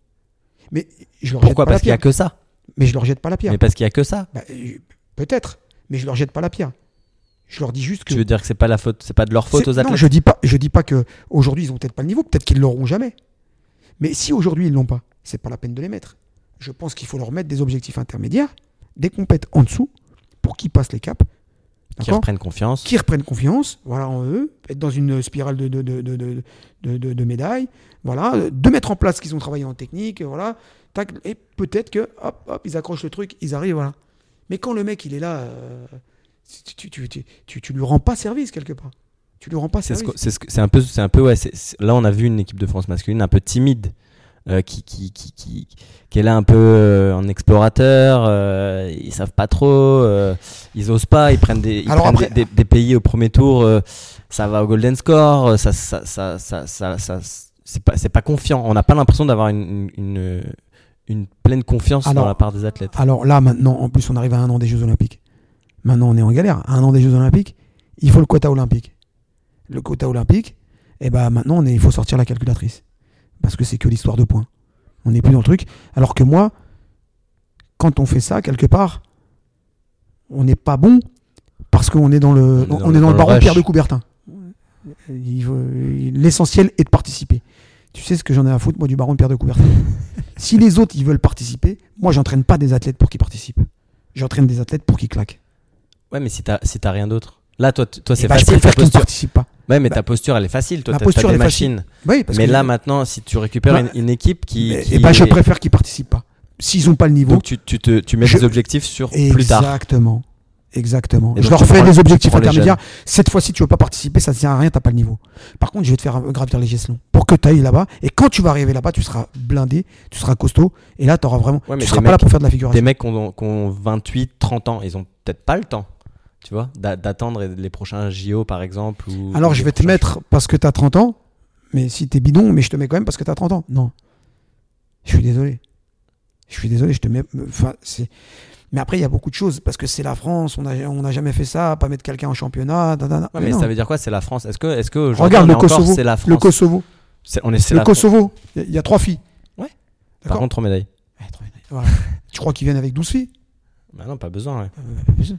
Mais je leur jette Pourquoi pas Parce qu'il y a que ça. Mais je leur jette pas la pierre. Mais parce qu'il y a que ça. Bah, euh, Peut-être, mais je leur jette pas la pierre. Je leur dis juste que. Tu veux dire que c'est pas la faute, c'est pas de leur faute aux athlètes? Non, je dis pas, je dis pas que aujourd'hui ils ont peut-être pas le niveau, peut-être qu'ils l'auront jamais. Mais si aujourd'hui ils l'ont pas, c'est pas la peine de les mettre. Je pense qu'il faut leur mettre des objectifs intermédiaires, des compètes en dessous, pour qu'ils passent les caps, qui reprennent confiance. Qui reprennent confiance, voilà en eux, être dans une spirale de, de, de, de, médailles, voilà, euh, de mettre en place ce qu'ils ont travaillé en technique, voilà, tac, et peut-être que hop, hop, ils accrochent le truc, ils arrivent, voilà. Mais quand le mec il est là, euh, tu, tu, tu, tu, lui rends pas service quelque part. Tu lui rends pas service. c'est ce un peu, c'est un peu ouais. là, on a vu une équipe de France masculine un peu timide, euh, qui, qui, qui, qui, qui est là un peu euh, en explorateur. euh, ils savent pas trop, euh, ils osent pas. Ils prennent des, ils prennent après- des, des- des pays au premier tour. euh, ça va au golden score. euh, Ça, ça, ça, ça, ça, ça- c'est pas, c'est pas confiant. On n'a pas l'impression d'avoir une, une, une, pleine confiance Alors- dans la part des athlètes. Alors là, maintenant, en plus, on arrive à un an des Jeux Olympiques. Maintenant, on est en galère. À un an des Jeux Olympiques, il faut le quota olympique. Le quota olympique, et ben maintenant, on est- il faut sortir la calculatrice. Parce que c'est que l'histoire de points. On n'est plus dans le truc. Alors que moi, quand on fait ça, quelque part, on n'est pas bon parce qu'on est dans le, On est on, dans est le- dans dans le le baron. Pierre de Coubertin. L'essentiel est de participer. Tu sais ce que j'en ai à foutre, moi, du baron de Pierre de Coubertin? *laughs* Si les autres, ils veulent participer, moi, j'entraîne pas des athlètes pour qu'ils participent. J'entraîne des athlètes pour qu'ils claquent. Ouais, mais si t'as si rien d'autre. Là, toi, toi Et c'est bah, je facile ta préfère qu'ils ne participent pas. Ouais, mais Bah, ta posture, elle est facile. Toi, ma posture, des est machines. Oui, parce mais que là, maintenant, si tu récupères Bah, une, une équipe qui. et, qui bah, je est- préfère qu'ils participent pas. S'ils n'ont pas le niveau, Donc, tu, tu, te, tu mets Je- des objectifs sur plus tard. exactement. Exactement. Et je leur fais des objectifs intermédiaires. Cette fois-ci, tu veux pas participer, ça ne sert à rien, t'as pas le niveau. Par contre, je vais te faire gravir les gestes longs pour que tu ailles là-bas. Et quand tu vas arriver là-bas, tu seras blindé, tu seras costaud. Et là, tu auras vraiment. Ouais, mais tu seras pas là pour faire de la figuration. Des mecs qui ont, qui ont 28, 30 ans, ils ont peut-être pas le temps, tu vois, d'a- d'attendre les prochains JO, par exemple. Ou, Alors, je vais te mettre parce que tu as 30 ans, mais si tu es bidon, mais je te mets quand même parce que tu as 30 ans. Non. Je suis désolé. Je suis désolé, je te mets. Enfin, c'est. Mais après, il y a beaucoup de choses parce que c'est la France, on n'a on n'a jamais fait ça, pas mettre quelqu'un en championnat. da, da, da. Ouais, Mais ça veut dire quoi C'est la France? Est-ce que, est-ce que Regarde le est Kosovo. c'est la France? Le Kosovo. On est, Le la Kosovo, il y a- a trois filles. Ouais. Par contre, trois médailles. Ouais, trois médailles. Voilà. tu crois qu'ils viennent avec 12 filles? Bah non, pas besoin. ouais. Euh,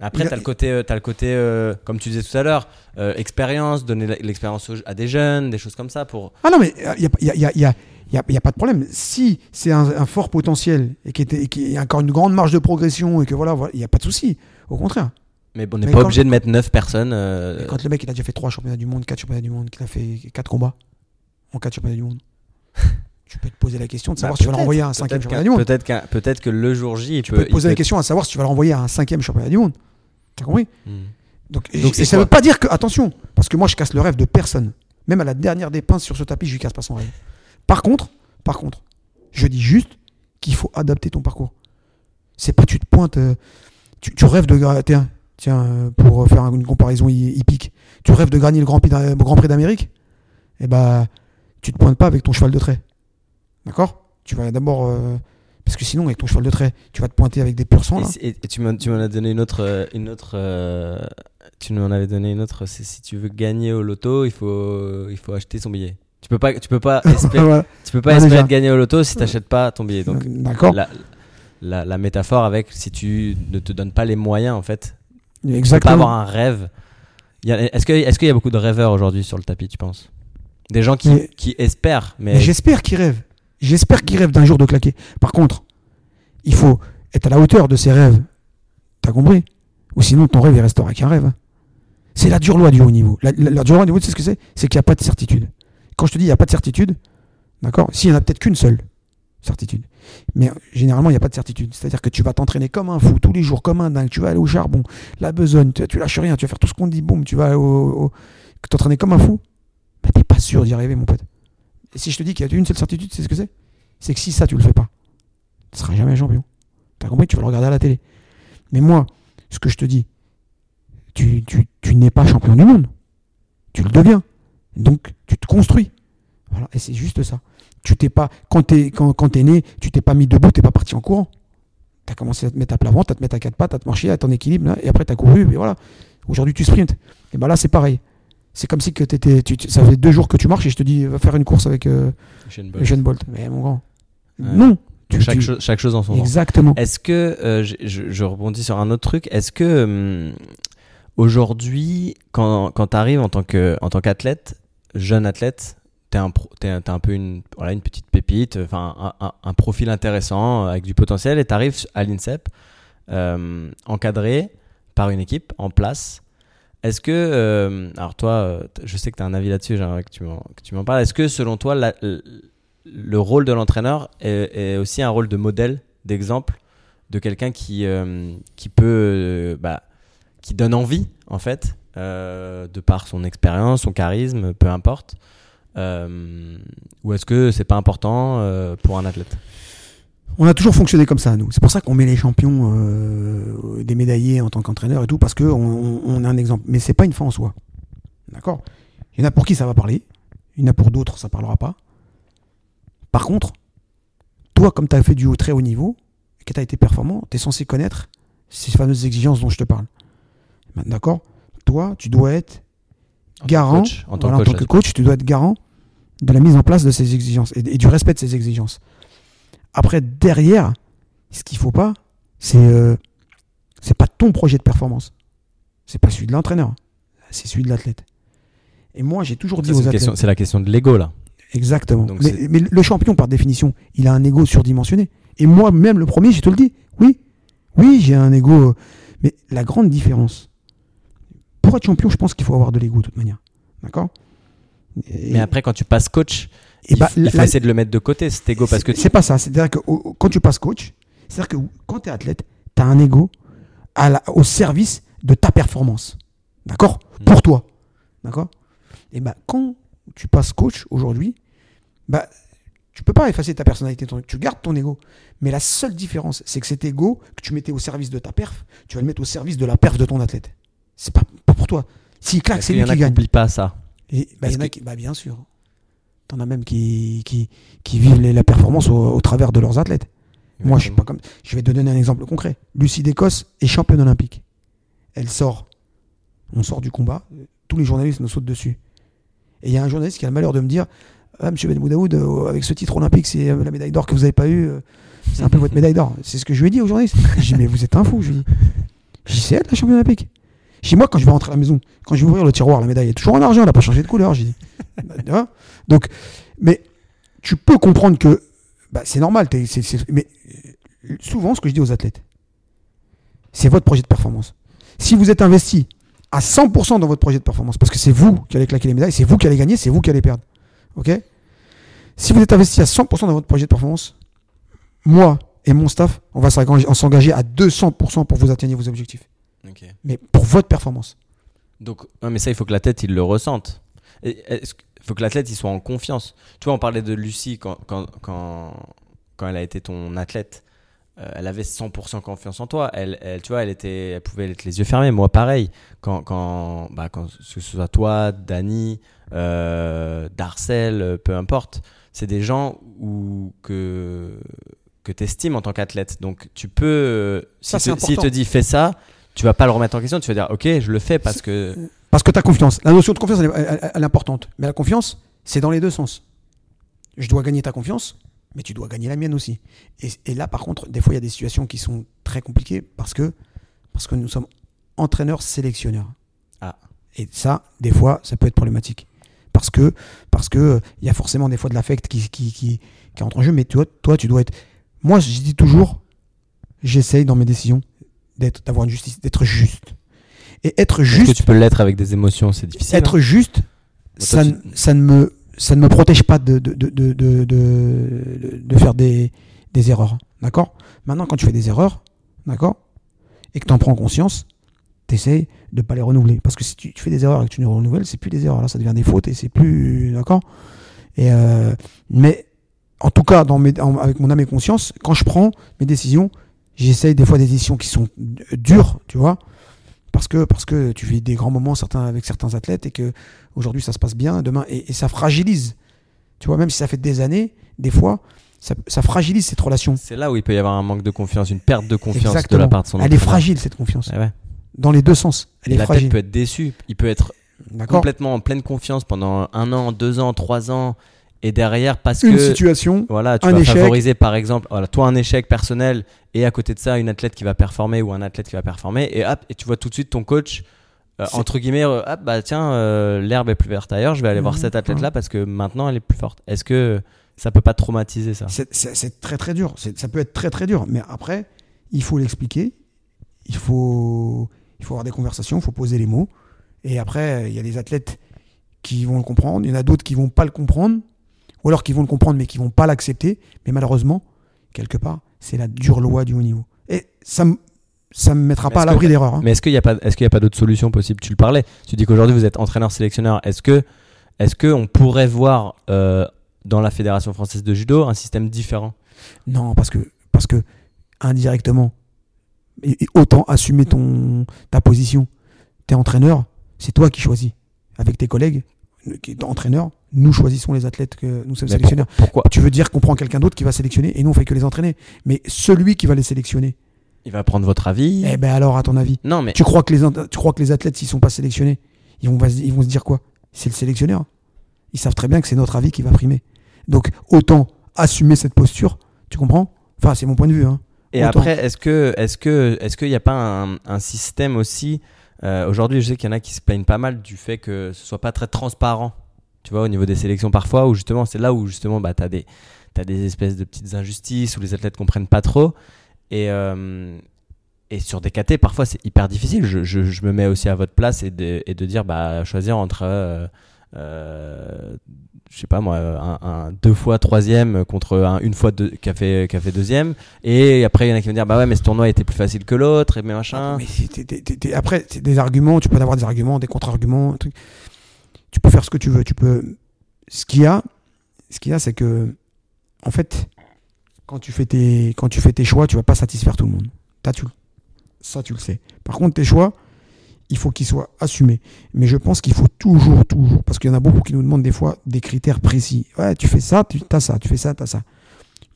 Après, Il a- t'as le côté, euh, t'as le côté euh, comme tu disais tout à l'heure, euh, expérience, donner l'expérience à des jeunes, des choses comme ça pour. Ah non, mais il n'y a, y a, y a, y a, pas de problème. Si c'est un, un fort potentiel et qu'il y a encore une grande marge de progression et que voilà, il n'y a pas de souci. Au contraire. Mais bon, on n'est pas obligé de mettre 9 personnes. euh, quand le mec il a déjà fait 3 championnats du monde, 4 championnats du monde, qu'il a fait 4 combats en 4 championnats du monde, *laughs* tu peux te poser la question de savoir bah, si tu vas le peut-être, renvoyer à un 5 peut-être championnat du monde. Peut-être peut-être que le jour J, Tu peut, peux te poser la peut- question à savoir si tu vas le renvoyer à un 5 championnat du monde. T'as compris? Hmm. Donc, Donc et ça quoi veut pas dire que, attention, parce que moi je casse le rêve de personne. Même à la dernière des pinces sur ce tapis, je lui casse pas son rêve. Par contre, par contre, je dis juste qu'il faut adapter ton parcours. C'est pas tu te pointes, euh, tu, tu rêves de tiens, tiens, euh, pour faire une comparaison hi- hippique, tu rêves de gagner le Grand Prix d'A- Grand Prix d'Amérique? eh bah, tu te pointes pas avec ton cheval de trait. D'accord? Tu vas d'abord. euh, parce que sinon, avec ton cheval de trait, tu vas te pointer avec des sang. Là. Et, tu m'en tu as donné une autre. euh, Une autre euh, tu m'en avais donné une autre. C'est si tu veux gagner au loto, il faut, il faut acheter son billet. Tu peux pas, tu peux pas *laughs* espérer, Voilà. tu peux pas Ouais, espérer de gagner au loto si t'achètes pas ton billet. Donc D'accord la, la, la métaphore avec si tu ne te donnes pas les moyens en fait, tu peux pas Exactement. avoir un rêve. Est-ce que est-ce qu'il y a beaucoup de rêveurs aujourd'hui sur le tapis, tu penses? Des gens qui, Mais- qui espèrent, mais Mais j'espère qu'ils rêvent. J'espère qu'ils rêvent d'un jour de claquer. Par contre, il faut être à la hauteur de ses rêves. T'as compris? Ou sinon, ton rêve, il restera qu'un rêve. C'est la dure loi du haut niveau. La, dure loi du haut niveau, tu sais ce que c'est? C'est qu'il n'y a pas de certitude. Quand je te dis il n'y a pas de certitude, d'accord? S'il n'y en a peut-être qu'une seule certitude. Mais généralement, il n'y a pas de certitude. C'est-à-dire que tu vas t'entraîner comme un fou, tous les jours, comme un dingue. Tu vas aller au charbon, la besogne, tu, lâches rien, tu vas faire tout ce qu'on dit, boum, tu vas au, au- t'entraîner comme un fou. Bah, t'es pas sûr d'y arriver, mon pote. Si je te dis qu'il y a une seule certitude, c'est ce que c'est? C'est que si ça, tu le fais pas, tu seras jamais champion. T'as compris? Tu vas le regarder à la télé. Mais moi, ce que je te dis, tu, n'es pas champion du monde. Tu le deviens. Donc, tu te construis. Voilà. Et c'est juste ça. Tu t'es pas, quand t'es, quand t'es né, tu t'es pas mis debout, t'es pas parti en courant. T'as commencé à te mettre à plat ventre, à te mettre à quatre pattes, à te marcher, à ton équilibre, là, et après t'as couru, et voilà. Aujourd'hui, tu sprintes. Et ben là, c'est pareil. C'est comme si que t'étais, tu, tu- ça fait deux jours que tu marches et je te dis, va faire une course avec euh, Bolt. Bolt. Mais mon grand. Ouais. Non. Tu- chaque, tu- chose, chaque chose en son temps. Exactement. Est-ce que euh, je, je- je rebondis sur un autre truc Est-ce que hum, aujourd'hui, quand, quand tu arrives en tant que en tant qu'athlète, jeune athlète, t'es un pro- t'es un- peu une voilà une petite pépite, enfin un, un- un profil intéressant euh, avec du potentiel, et t'arrives à l'INSEP euh, encadré par une équipe en place. Est-ce que, euh, alors toi, euh, je sais que tu as un avis là-dessus, j'aimerais que tu m'en parles. Est-ce que selon toi, le rôle de l'entraîneur est, aussi un rôle de modèle, d'exemple, de quelqu'un qui, euh, peut, bah, qui donne envie, en fait, de par son expérience, son charisme, peu importe Ou est-ce que c'est pas important pour un athlète? On a toujours fonctionné comme ça, nous. C'est pour ça qu'on met les champions euh, des médaillés en tant qu'entraîneur et tout, parce qu'on on, on a un exemple. Mais c'est pas une fin en soi. D'accord? Il y en a pour qui ça va parler, il y en a pour d'autres, ça parlera pas. Par contre, toi, comme tu as fait du haut, très haut niveau, et que tu as été performant, tu es censé connaître ces fameuses exigences dont je te parle. D'accord? Toi, tu dois être En garant, coach, en tant voilà, que en tant coach, que coach, tu dois être garant de la mise en place de ces exigences et, et du respect de ces exigences. Après, derrière, ce qu'il faut pas, c'est euh, c'est pas ton projet de performance. C'est pas celui de l'entraîneur. C'est celui de l'athlète. Et moi, j'ai toujours dit aux athlètes. c'est la question de l'ego, là. Exactement. Donc mais, le champion, par définition, il a un ego surdimensionné. Et moi, même le premier, je te le dis. Oui, oui, j'ai un ego. euh, Mais la grande différence, pour être champion, je pense qu'il faut avoir de l'ego de toute manière. D'accord? Et- Mais après, quand tu passes coach, et il, bah, il faut la- essayer de le mettre de côté, cet ego, parce que c'est- c'est pas ça. C'est-à-dire que quand tu passes coach, c'est-à-dire que quand tu es athlète, tu as un ego à la- au service de ta performance. D'accord? Mm. Pour toi. D'accord? Et bah, quand tu passes coach aujourd'hui, bah, tu peux pas effacer ta personnalité. ton- Tu gardes ton ego. Mais la seule différence, c'est que cet ego que tu mettais au service de ta perf, tu vas le mettre au service de la perf de ton athlète. C'est pas, pas pour toi. S'il claque, c'est lui qui gagne. n'oublient pas ça? Et, bah, il y en a Est-ce qui- bah, bien sûr. T'en as même qui, qui, qui vivent les- la performance au, au travers de leurs athlètes. Moi, je suis pas comme. Je vais te donner un exemple concret. Lucie d'Écosse est championne olympique. Elle sort. On sort du combat. Tous les journalistes nous sautent dessus. Et il y a un journaliste qui a le malheur de me dire ah, Monsieur Ben Moudaoud, euh, avec ce titre olympique, c'est euh, la médaille d'or que vous n'avez pas eue. euh, C'est un peu *laughs* votre médaille d'or. C'est ce que je lui ai dit au journaliste. J'ai dit Mais vous êtes un fou. Je lui ai dit C'est elle, la championne olympique. Chez moi, quand je vais rentrer à la maison, quand je vais ouvrir le tiroir, la médaille est toujours en argent, elle n'a pas changé de couleur. J'ai dit *laughs* Donc, mais tu peux comprendre que bah, c'est normal. mais euh, souvent, ce que je dis aux athlètes, c'est votre projet de performance. Si vous êtes investi à 100% dans votre projet de performance, parce que c'est vous qui allez claquer les médailles, c'est vous qui allez gagner, c'est vous qui allez perdre. Ok? Si vous êtes investi à 100% dans votre projet de performance, moi et mon staff, on va s'engager à 200% pour vous atteindre vos objectifs. Mais pour votre performance. Donc, ouais, mais ça, il faut que la tête, il le ressente. Il faut que l'athlète, il soit en confiance. Tu vois, on parlait de Lucie quand, quand, quand, quand elle a été ton athlète. Euh, elle avait 100% confiance en toi. Elle, elle, tu vois, elle, était, elle pouvait être les yeux fermés. Moi, pareil. Quand, quand, bah, quand que ce soit toi, Dani, euh, d'harcèlent, euh, peu importe. C'est des gens où, que, que tu estimes en tant qu'athlète. Donc tu peux, euh, Ça, si te- s'il te dit fais ça, tu vas pas le remettre en question, tu vas dire ok, je le fais parce que. Parce que tu as confiance. La notion de confiance, elle est, elle- elle est importante. Mais la confiance, c'est dans les deux sens. Je dois gagner ta confiance, mais tu dois gagner la mienne aussi. Et, et là, par contre, des fois, il y a des situations qui sont très compliquées parce que, parce que nous sommes entraîneurs-sélectionneurs. Ah. Et ça, des fois, ça peut être problématique. Parce que parce que euh, il y a forcément des fois de l'affect qui, qui, qui, qui entre en jeu, mais toi, toi, tu dois être. Moi, je dis toujours, j'essaye dans mes décisions d'être, d'avoir une justice, d'être juste. Et être juste, que tu peux l'être avec des émotions C'est difficile. être juste, toi, ça, tu- ça, ne me, ça ne me protège pas de, de, de, de, de, faire des, des erreurs. D'accord? Maintenant, quand tu fais des erreurs, d'accord? Et que tu en prends conscience, tu essayes de ne pas les renouveler. Parce que si tu, tu fais des erreurs et que tu les renouvelles, c'est plus des erreurs. Là, ça devient des fautes et c'est plus. D'accord? Et euh, Mais en tout cas, dans mes, en- avec mon âme et conscience, quand je prends mes décisions, j'essaye des fois des décisions qui sont dures, tu vois parce que, parce que tu vis des grands moments certains, avec certains athlètes et que aujourd'hui ça se passe bien, demain, et, et ça fragilise. Tu vois, même si ça fait des années, des fois, ça, ça fragilise cette relation. C'est là où il peut y avoir un manque de confiance, une perte de confiance de Exactement. la part de son Elle est fragile cette confiance, ouais. dans les deux sens. Elle est fragile. peut être déçu, il peut être complètement en pleine confiance pendant un an, deux ans, trois ans, et derrière parce Une que situation, voilà, tu un vas échec. favoriser par exemple, voilà, toi un échec personnel et à côté de ça une athlète qui va performer ou un athlète qui va performer et hop, et tu vois tout de suite ton coach euh, entre guillemets, euh, hop, bah tiens, euh, l'herbe est plus verte ailleurs, je vais aller voir Mhm. cette athlète là parce que maintenant elle est plus forte. Est-ce que ça peut pas traumatiser ça? C'est- très très dur. Ça peut être très très dur. Mais après, il faut l'expliquer. Il faut, il faut avoir des conversations, il faut poser les mots. Et après, il y a des athlètes qui vont le comprendre. Il y en a d'autres qui vont pas le comprendre. Ou alors qui vont le comprendre mais qui vont pas l'accepter. Mais malheureusement, quelque part, c'est la dure loi du haut niveau. Et ça me ça me mettra Mais pas à l'abri d'erreur. hein. Mais est-ce qu'il n'y a pas, est-ce qu'il y a pas d'autres solutions possibles? Tu le parlais. Tu dis qu'aujourd'hui vous êtes entraîneur-sélectionneur. Est-ce que, est-ce que on pourrait voir euh, dans la fédération française de judo un système différent? Non, parce que, parce que indirectement, et- et autant assumer ton, ta position. T'es entraîneur, c'est toi qui choisis. Avec tes collègues, qui est entraîneur, nous choisissons les athlètes que nous sommes Mais sélectionneurs. Pourquoi Tu veux dire qu'on prend quelqu'un d'autre qui va sélectionner et nous on fait que les entraîner. Mais celui qui va les sélectionner, Il va prendre votre avis eh ben alors à ton avis, Non, mais tu crois que les, tu crois que les athlètes s'ils sont pas sélectionnés, ils vont, ils vont se dire quoi? C'est le sélectionneur. Ils savent très bien que c'est notre avis qui va primer. Donc autant assumer cette posture, tu comprends? Enfin c'est mon point de vue. Hein. Et Autant. après, est-ce que, est-ce que, est-ce qu'il n'y a pas un, un système aussi euh, Aujourd'hui, je sais qu'il y en a qui se plaignent pas mal du fait que ce soit pas très transparent. Tu vois, au niveau des sélections parfois, où justement, c'est là où justement, bah, t'as des, t'as des espèces de petites injustices où les athlètes comprennent pas trop. Et euh, et sur des KT, parfois, c'est hyper difficile. Je, je, me mets aussi à votre place et de, et de dire, bah, choisir entre euh, je sais pas moi, un, deux fois troisième contre un une fois deux, qui, a fait, qui a fait deuxième. Et après, il y en a qui vont dire, bah ouais, mais ce tournoi était plus facile que l'autre, et mais machin. Mais après, c'est des arguments, tu peux avoir des arguments, des contre-arguments. Tu peux faire ce que tu veux. Tu peux. Ce qu'il y a, ce qu'il y a, c'est que, en fait, quand tu fais tes, quand tu fais tes choix, tu vas pas satisfaire tout le monde. T'as tu, ça tu le sais. Par contre, tes choix, il faut qu'ils soient assumés. Mais je pense qu'il faut toujours, toujours, parce qu'il y en a beaucoup qui nous demandent des fois des critères précis. Ouais, tu fais ça, tu as ça, tu fais ça, tu as ça.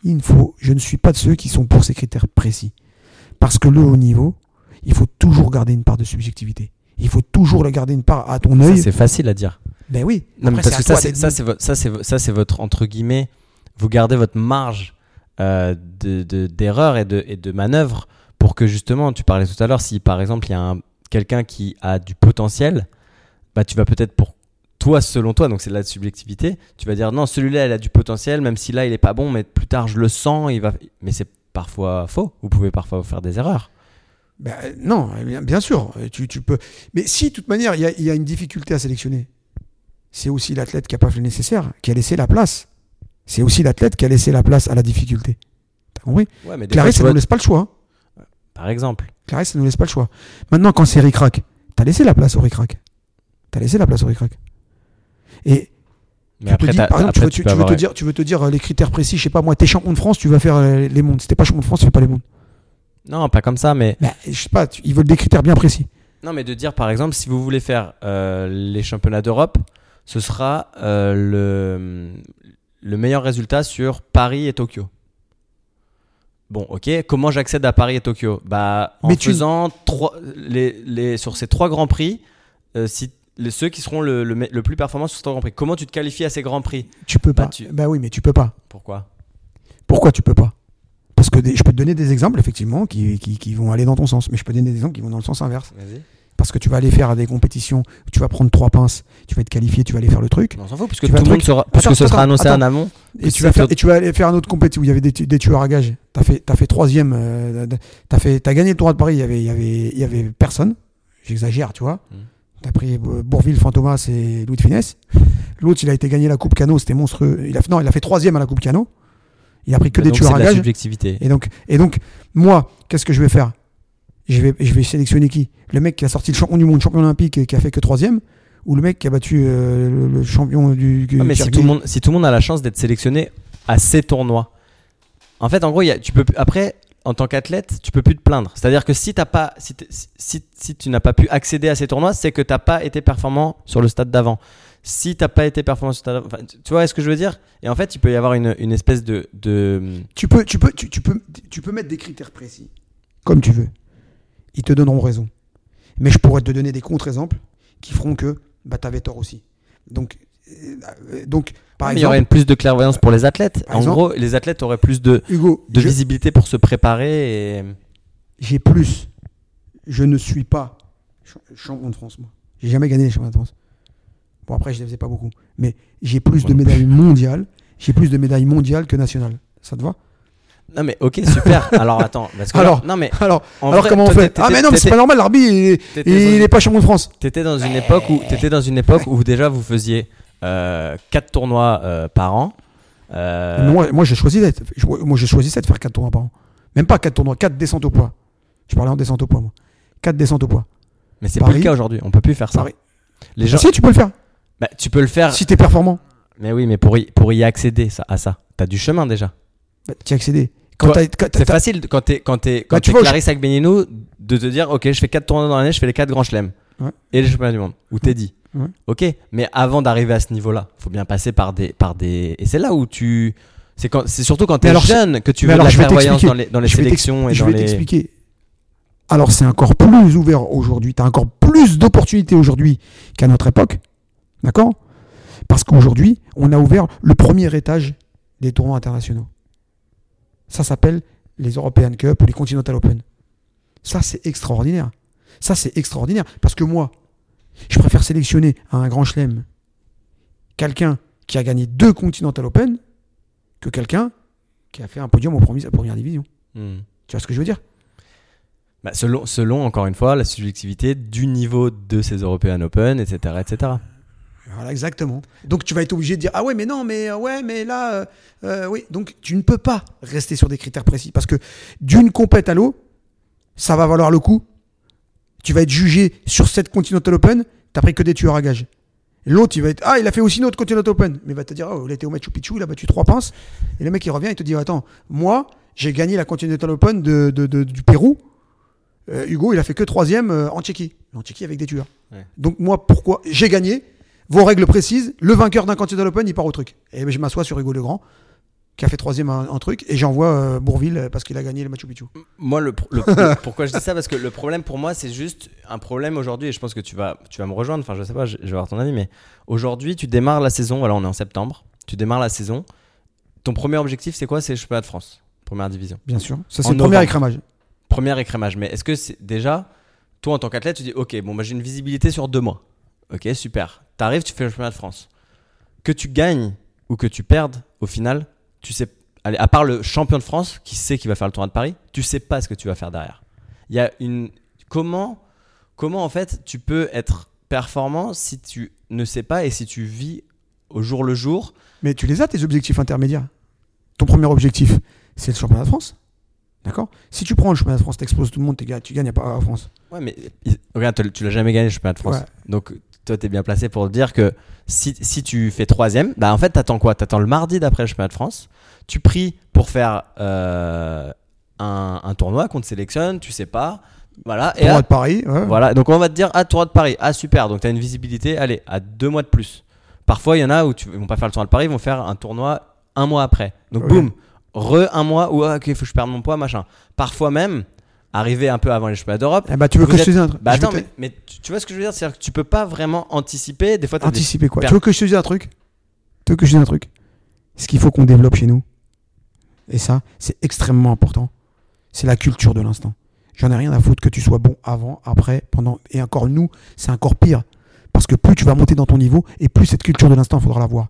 Il ne faut, je ne suis pas de ceux qui sont pour ces critères précis. Parce que le haut niveau, il faut toujours garder une part de subjectivité. Il faut toujours le garder une part à ton œil. c'est facile à dire. Ben oui. Non, mais parce que ça, c'est, ça, c'est, vo- ça, c'est, vo- ça, c'est, vo- ça, c'est votre, entre guillemets, vous gardez votre marge euh, de, de- d'erreur et de, et de manœuvre pour que justement, tu parlais tout à l'heure, si par exemple il y a un, quelqu'un qui a du potentiel, bah, tu vas peut-être pour toi, selon toi, donc c'est de la subjectivité, tu vas dire non, celui-là, il a du potentiel, même si là, il est pas bon, mais plus tard, je le sens, il va. Mais c'est parfois faux. Vous pouvez parfois faire des erreurs. Ben, non, eh bien, bien sûr, tu, tu peux. Mais si, de toute manière, il y y a une difficulté à sélectionner, c'est aussi l'athlète qui n'a pas fait le nécessaire, qui a laissé la place. C'est aussi l'athlète qui a laissé la place à la difficulté. T'as compris? Ouais, mais Clarisse, ça ne laisse pas le choix. Par exemple. Clarisse, ça ne nous laisse pas le choix. Maintenant, quand c'est ric-rac, t'as laissé la place au ric-rac. T'as laissé la place au ric-rac. Et Mais tu après, te dis, t'as- par exemple, tu après, veux, tu tu- te dire, tu veux te dire euh, les critères précis, je sais pas moi, t'es champion de France, tu vas faire euh, les mondes. Si t'es pas champion de France, tu fais pas les mondes. Non, pas comme ça, mais Ben, je sais pas, ils veulent des critères bien précis. Non, mais de dire par exemple, si vous voulez faire euh, les championnats d'Europe, ce sera euh, le, le meilleur résultat sur Paris et Tokyo. Bon, ok. Comment j'accède à Paris et Tokyo? Bah, en Mais tu- faisant trois, les, les, sur ces trois grands prix, euh, si, les, ceux qui seront le, le, plus performants sur ces trois grands prix. Comment tu te qualifies à ces grands prix? Tu peux Bah, pas. tu- Bah oui, mais tu peux pas. Pourquoi? Pourquoi tu peux pas? Parce que des- je peux te donner des exemples, effectivement, qui, qui, qui vont aller dans ton sens. Mais je peux te donner des exemples qui vont dans le sens inverse. Vas-y. Parce que tu vas aller faire des compétitions, tu vas prendre trois pinces, tu vas être qualifié, tu vas aller faire le truc. On s'en fout, puisque tout le monde sera, puisque Attends, ce sera annoncé attends. en amont. Et tu, vas faire, et tu vas aller faire un autre compétition où il y avait des, tu- des tueurs à gages. T'as fait, t'as fait troisième. Euh, t'as fait, t'as gagné le tournoi de Paris. Il y avait, il y avait, il y avait personne. J'exagère, tu vois. Mm. T'as pris Bourville, Fantomas et Louis de Finesse. L'autre, il a été gagné la Coupe Cano. C'était monstrueux. Il a, non, il a fait troisième à la Coupe Cano. Il a pris que Bah, des tueurs à gages. subjectivité. Et donc, et donc, moi, qu'est-ce que je vais faire? Je vais, je vais sélectionner qui? Le mec qui a sorti le champion du monde, champion olympique et qui a fait que troisième? Ou le mec qui a battu euh, le, le champion du. du Ah, mais si tout, le monde, si tout le monde a la chance d'être sélectionné à ces tournois, en fait, en gros, il y a- tu peux, après, en tant qu'athlète, tu peux plus te plaindre. C'est-à-dire que si, t'as pas, si, t'es- si, si tu n'as pas pu accéder à ces tournois, c'est que tu n'as pas été performant sur le stade d'avant. Si tu n'as pas été performant sur le stade d'avant, enfin, tu tu vois ce que je veux dire? Et en fait, il peut y avoir une, une espèce de, de. Tu peux, tu, peux, tu, tu peux, tu peux mettre des critères précis, comme tu veux. Ils te donneront raison. Mais je pourrais te donner des contre-exemples qui feront que bah, tu avais tort aussi. Donc, euh, donc par Mais il y aurait exemple, une plus de clairvoyance pour les athlètes. En exemple- gros, les athlètes auraient plus de, Hugo, de je- visibilité pour se préparer. Et... j'ai plus. Je ne suis pas ch- champion de France, moi. J'ai jamais gagné les championnats de France. Bon, après, je ne les faisais pas beaucoup. Mais j'ai plus de médailles mondiales. J'ai plus de médailles mondiales que nationales. Ça te va? Non, mais ok, super. *laughs* Alors attends. Parce que là- Alors, non, mais Alors, alors vrai, comment on fait Ah, mais non, mais c'est pas normal. L'arbitre, il, il est pas champion de France. T'étais dans une époque où t'étais dans une époque où déjà vous faisiez 4 tournois euh, par an. Euh, Moi, moi j'ai choisi d'être. Moi, j'ai choisi de faire 4 tournois par an. Même pas 4 tournois, 4 descentes au poids. Je parlais en descente au poids, moi. 4 descentes au poids. mais c'est Paris. le cas aujourd'hui. On peut plus faire ça. Paris. Les gens, Si, tu peux le faire. bah, tu peux le faire. Si t'es performant, Mais oui, mais pour y, pour y accéder ça, à ça, t'as du chemin déjà. bah, t'y as C'est facile quand t'es quand t'es quand Bah, tu t'es vois, Clarisse Agbenienou de te dire ok je fais 4 tournois dans l'année, je fais les 4 grands chelems Ouais. et les championnats du monde. Ou t'es dit. Ouais. Ok, mais avant d'arriver à ce niveau-là, faut bien passer par des par des et c'est là où tu c'est quand c'est surtout quand t'es jeune que tu veux de alors, la je clairvoyance dans les dans les je sélections et je dans vais les t'expliquer. Alors, c'est encore plus ouvert aujourd'hui. T'as encore plus d'opportunités aujourd'hui qu'à notre époque. D'accord? Parce qu'aujourd'hui, on a ouvert le premier étage des tournois internationaux. Ça s'appelle les European Cup ou les Continental Open. Ça, c'est extraordinaire. Ça, c'est extraordinaire. Parce que moi, je préfère sélectionner à un grand chelem quelqu'un qui a gagné deux Continental Open que quelqu'un qui a fait un podium au premier, à première division. Hmm. Tu vois ce que je veux dire? Bah, selon, selon, encore une fois, la subjectivité du niveau de ces European Open, etc. etc. Voilà, exactement. Donc tu vas être obligé de dire ah ouais mais non mais euh, ouais mais là euh, euh, oui donc tu ne peux pas rester sur des critères précis parce que d'une compète à l'autre ça va valoir le coup. Tu vas être jugé sur cette Continental Open, t'as pris que des tueurs à gages. L'autre il va être ah il a fait aussi une autre Continental Open mais il va te dire oh il était au Machu Picchu il a battu trois pinces et le mec il revient il te dit attends moi j'ai gagné la Continental Open de, de- de- du Pérou. Euh, Hugo il a fait que troisième en Tchéquie en Tchéquie avec des tueurs. Ouais. Donc moi pourquoi j'ai gagné vos règles précises, le vainqueur d'un Continental Open, il part au truc. Et je m'assois sur Hugo Legrand, qui a fait troisième en, en truc, et j'envoie euh, Bourville euh, parce qu'il a gagné le Machu Picchu. Moi, le, pourquoi je dis ça? Parce que le problème pour moi, c'est juste un problème aujourd'hui, et je pense que tu vas, tu vas me rejoindre, enfin je sais pas, je, je vais avoir ton avis, mais aujourd'hui, tu démarres la saison, voilà, on est en septembre, tu démarres la saison, ton premier objectif, c'est quoi? C'est le championnat de France, première division. Bien sûr. Ça, c'est le premier écrémage. Premier écrémage, mais est-ce que c'est déjà, toi en tant qu'athlète, tu dis, ok, bon, bah, j'ai une visibilité sur deux mois. Ok, super. T'arrives, tu fais le championnat de France. Que tu gagnes ou que tu perdes, au final, tu sais, allez, à part le champion de France qui sait qu'il va faire le tournoi de Paris, tu sais pas ce que tu vas faire derrière. Il y a une. Comment, comment en fait tu peux être performant si tu ne sais pas et si tu vis au jour le jour? Mais tu les as, tes objectifs intermédiaires. Ton premier objectif, c'est le championnat de France. D'accord? Si tu prends le championnat de France, t'exploses tout le monde, t'es ga- tu gagnes pas à France. Ouais, mais regarde, tu- tu l'as jamais gagné le championnat de France. Ouais. Donc, toi, tu es bien placé pour dire que si, si tu fais troisième, bah, en fait, t'attends quoi? T'attends le mardi d'après le championnat de France. Tu pries pour faire euh, un, un tournoi qu'on te sélectionne, tu sais pas. Voilà. Et Tournoi là, de Paris, ouais. voilà. Donc, on va te dire, ah, tournoi de Paris. Ah, super. Donc, tu as une visibilité, allez, à deux mois de plus. Parfois, il y en a où tu, ils vont pas faire le tournoi de Paris, ils vont faire un tournoi un mois après. Donc, boum, re un mois où, ah, ok, faut que je perde mon poids, machin. Parfois même, arriver un peu avant les championnats d'Europe. Eh bah, tu veux que je te dise un truc Bah attends, te- mais, mais tu, vois ce que je veux dire? C'est-à-dire que tu peux pas vraiment anticiper. Des fois, des- Anticiper quoi? Tu veux que je te dise un truc? Tu veux que je te dise un truc? Ce qu'il faut qu'on développe chez nous, et ça, c'est extrêmement important, c'est la culture de l'instant. J'en ai rien à foutre que tu sois bon avant, après, pendant. Et encore nous, c'est encore pire. Parce que plus tu vas monter dans ton niveau, et plus cette culture de l'instant, il faudra l'avoir.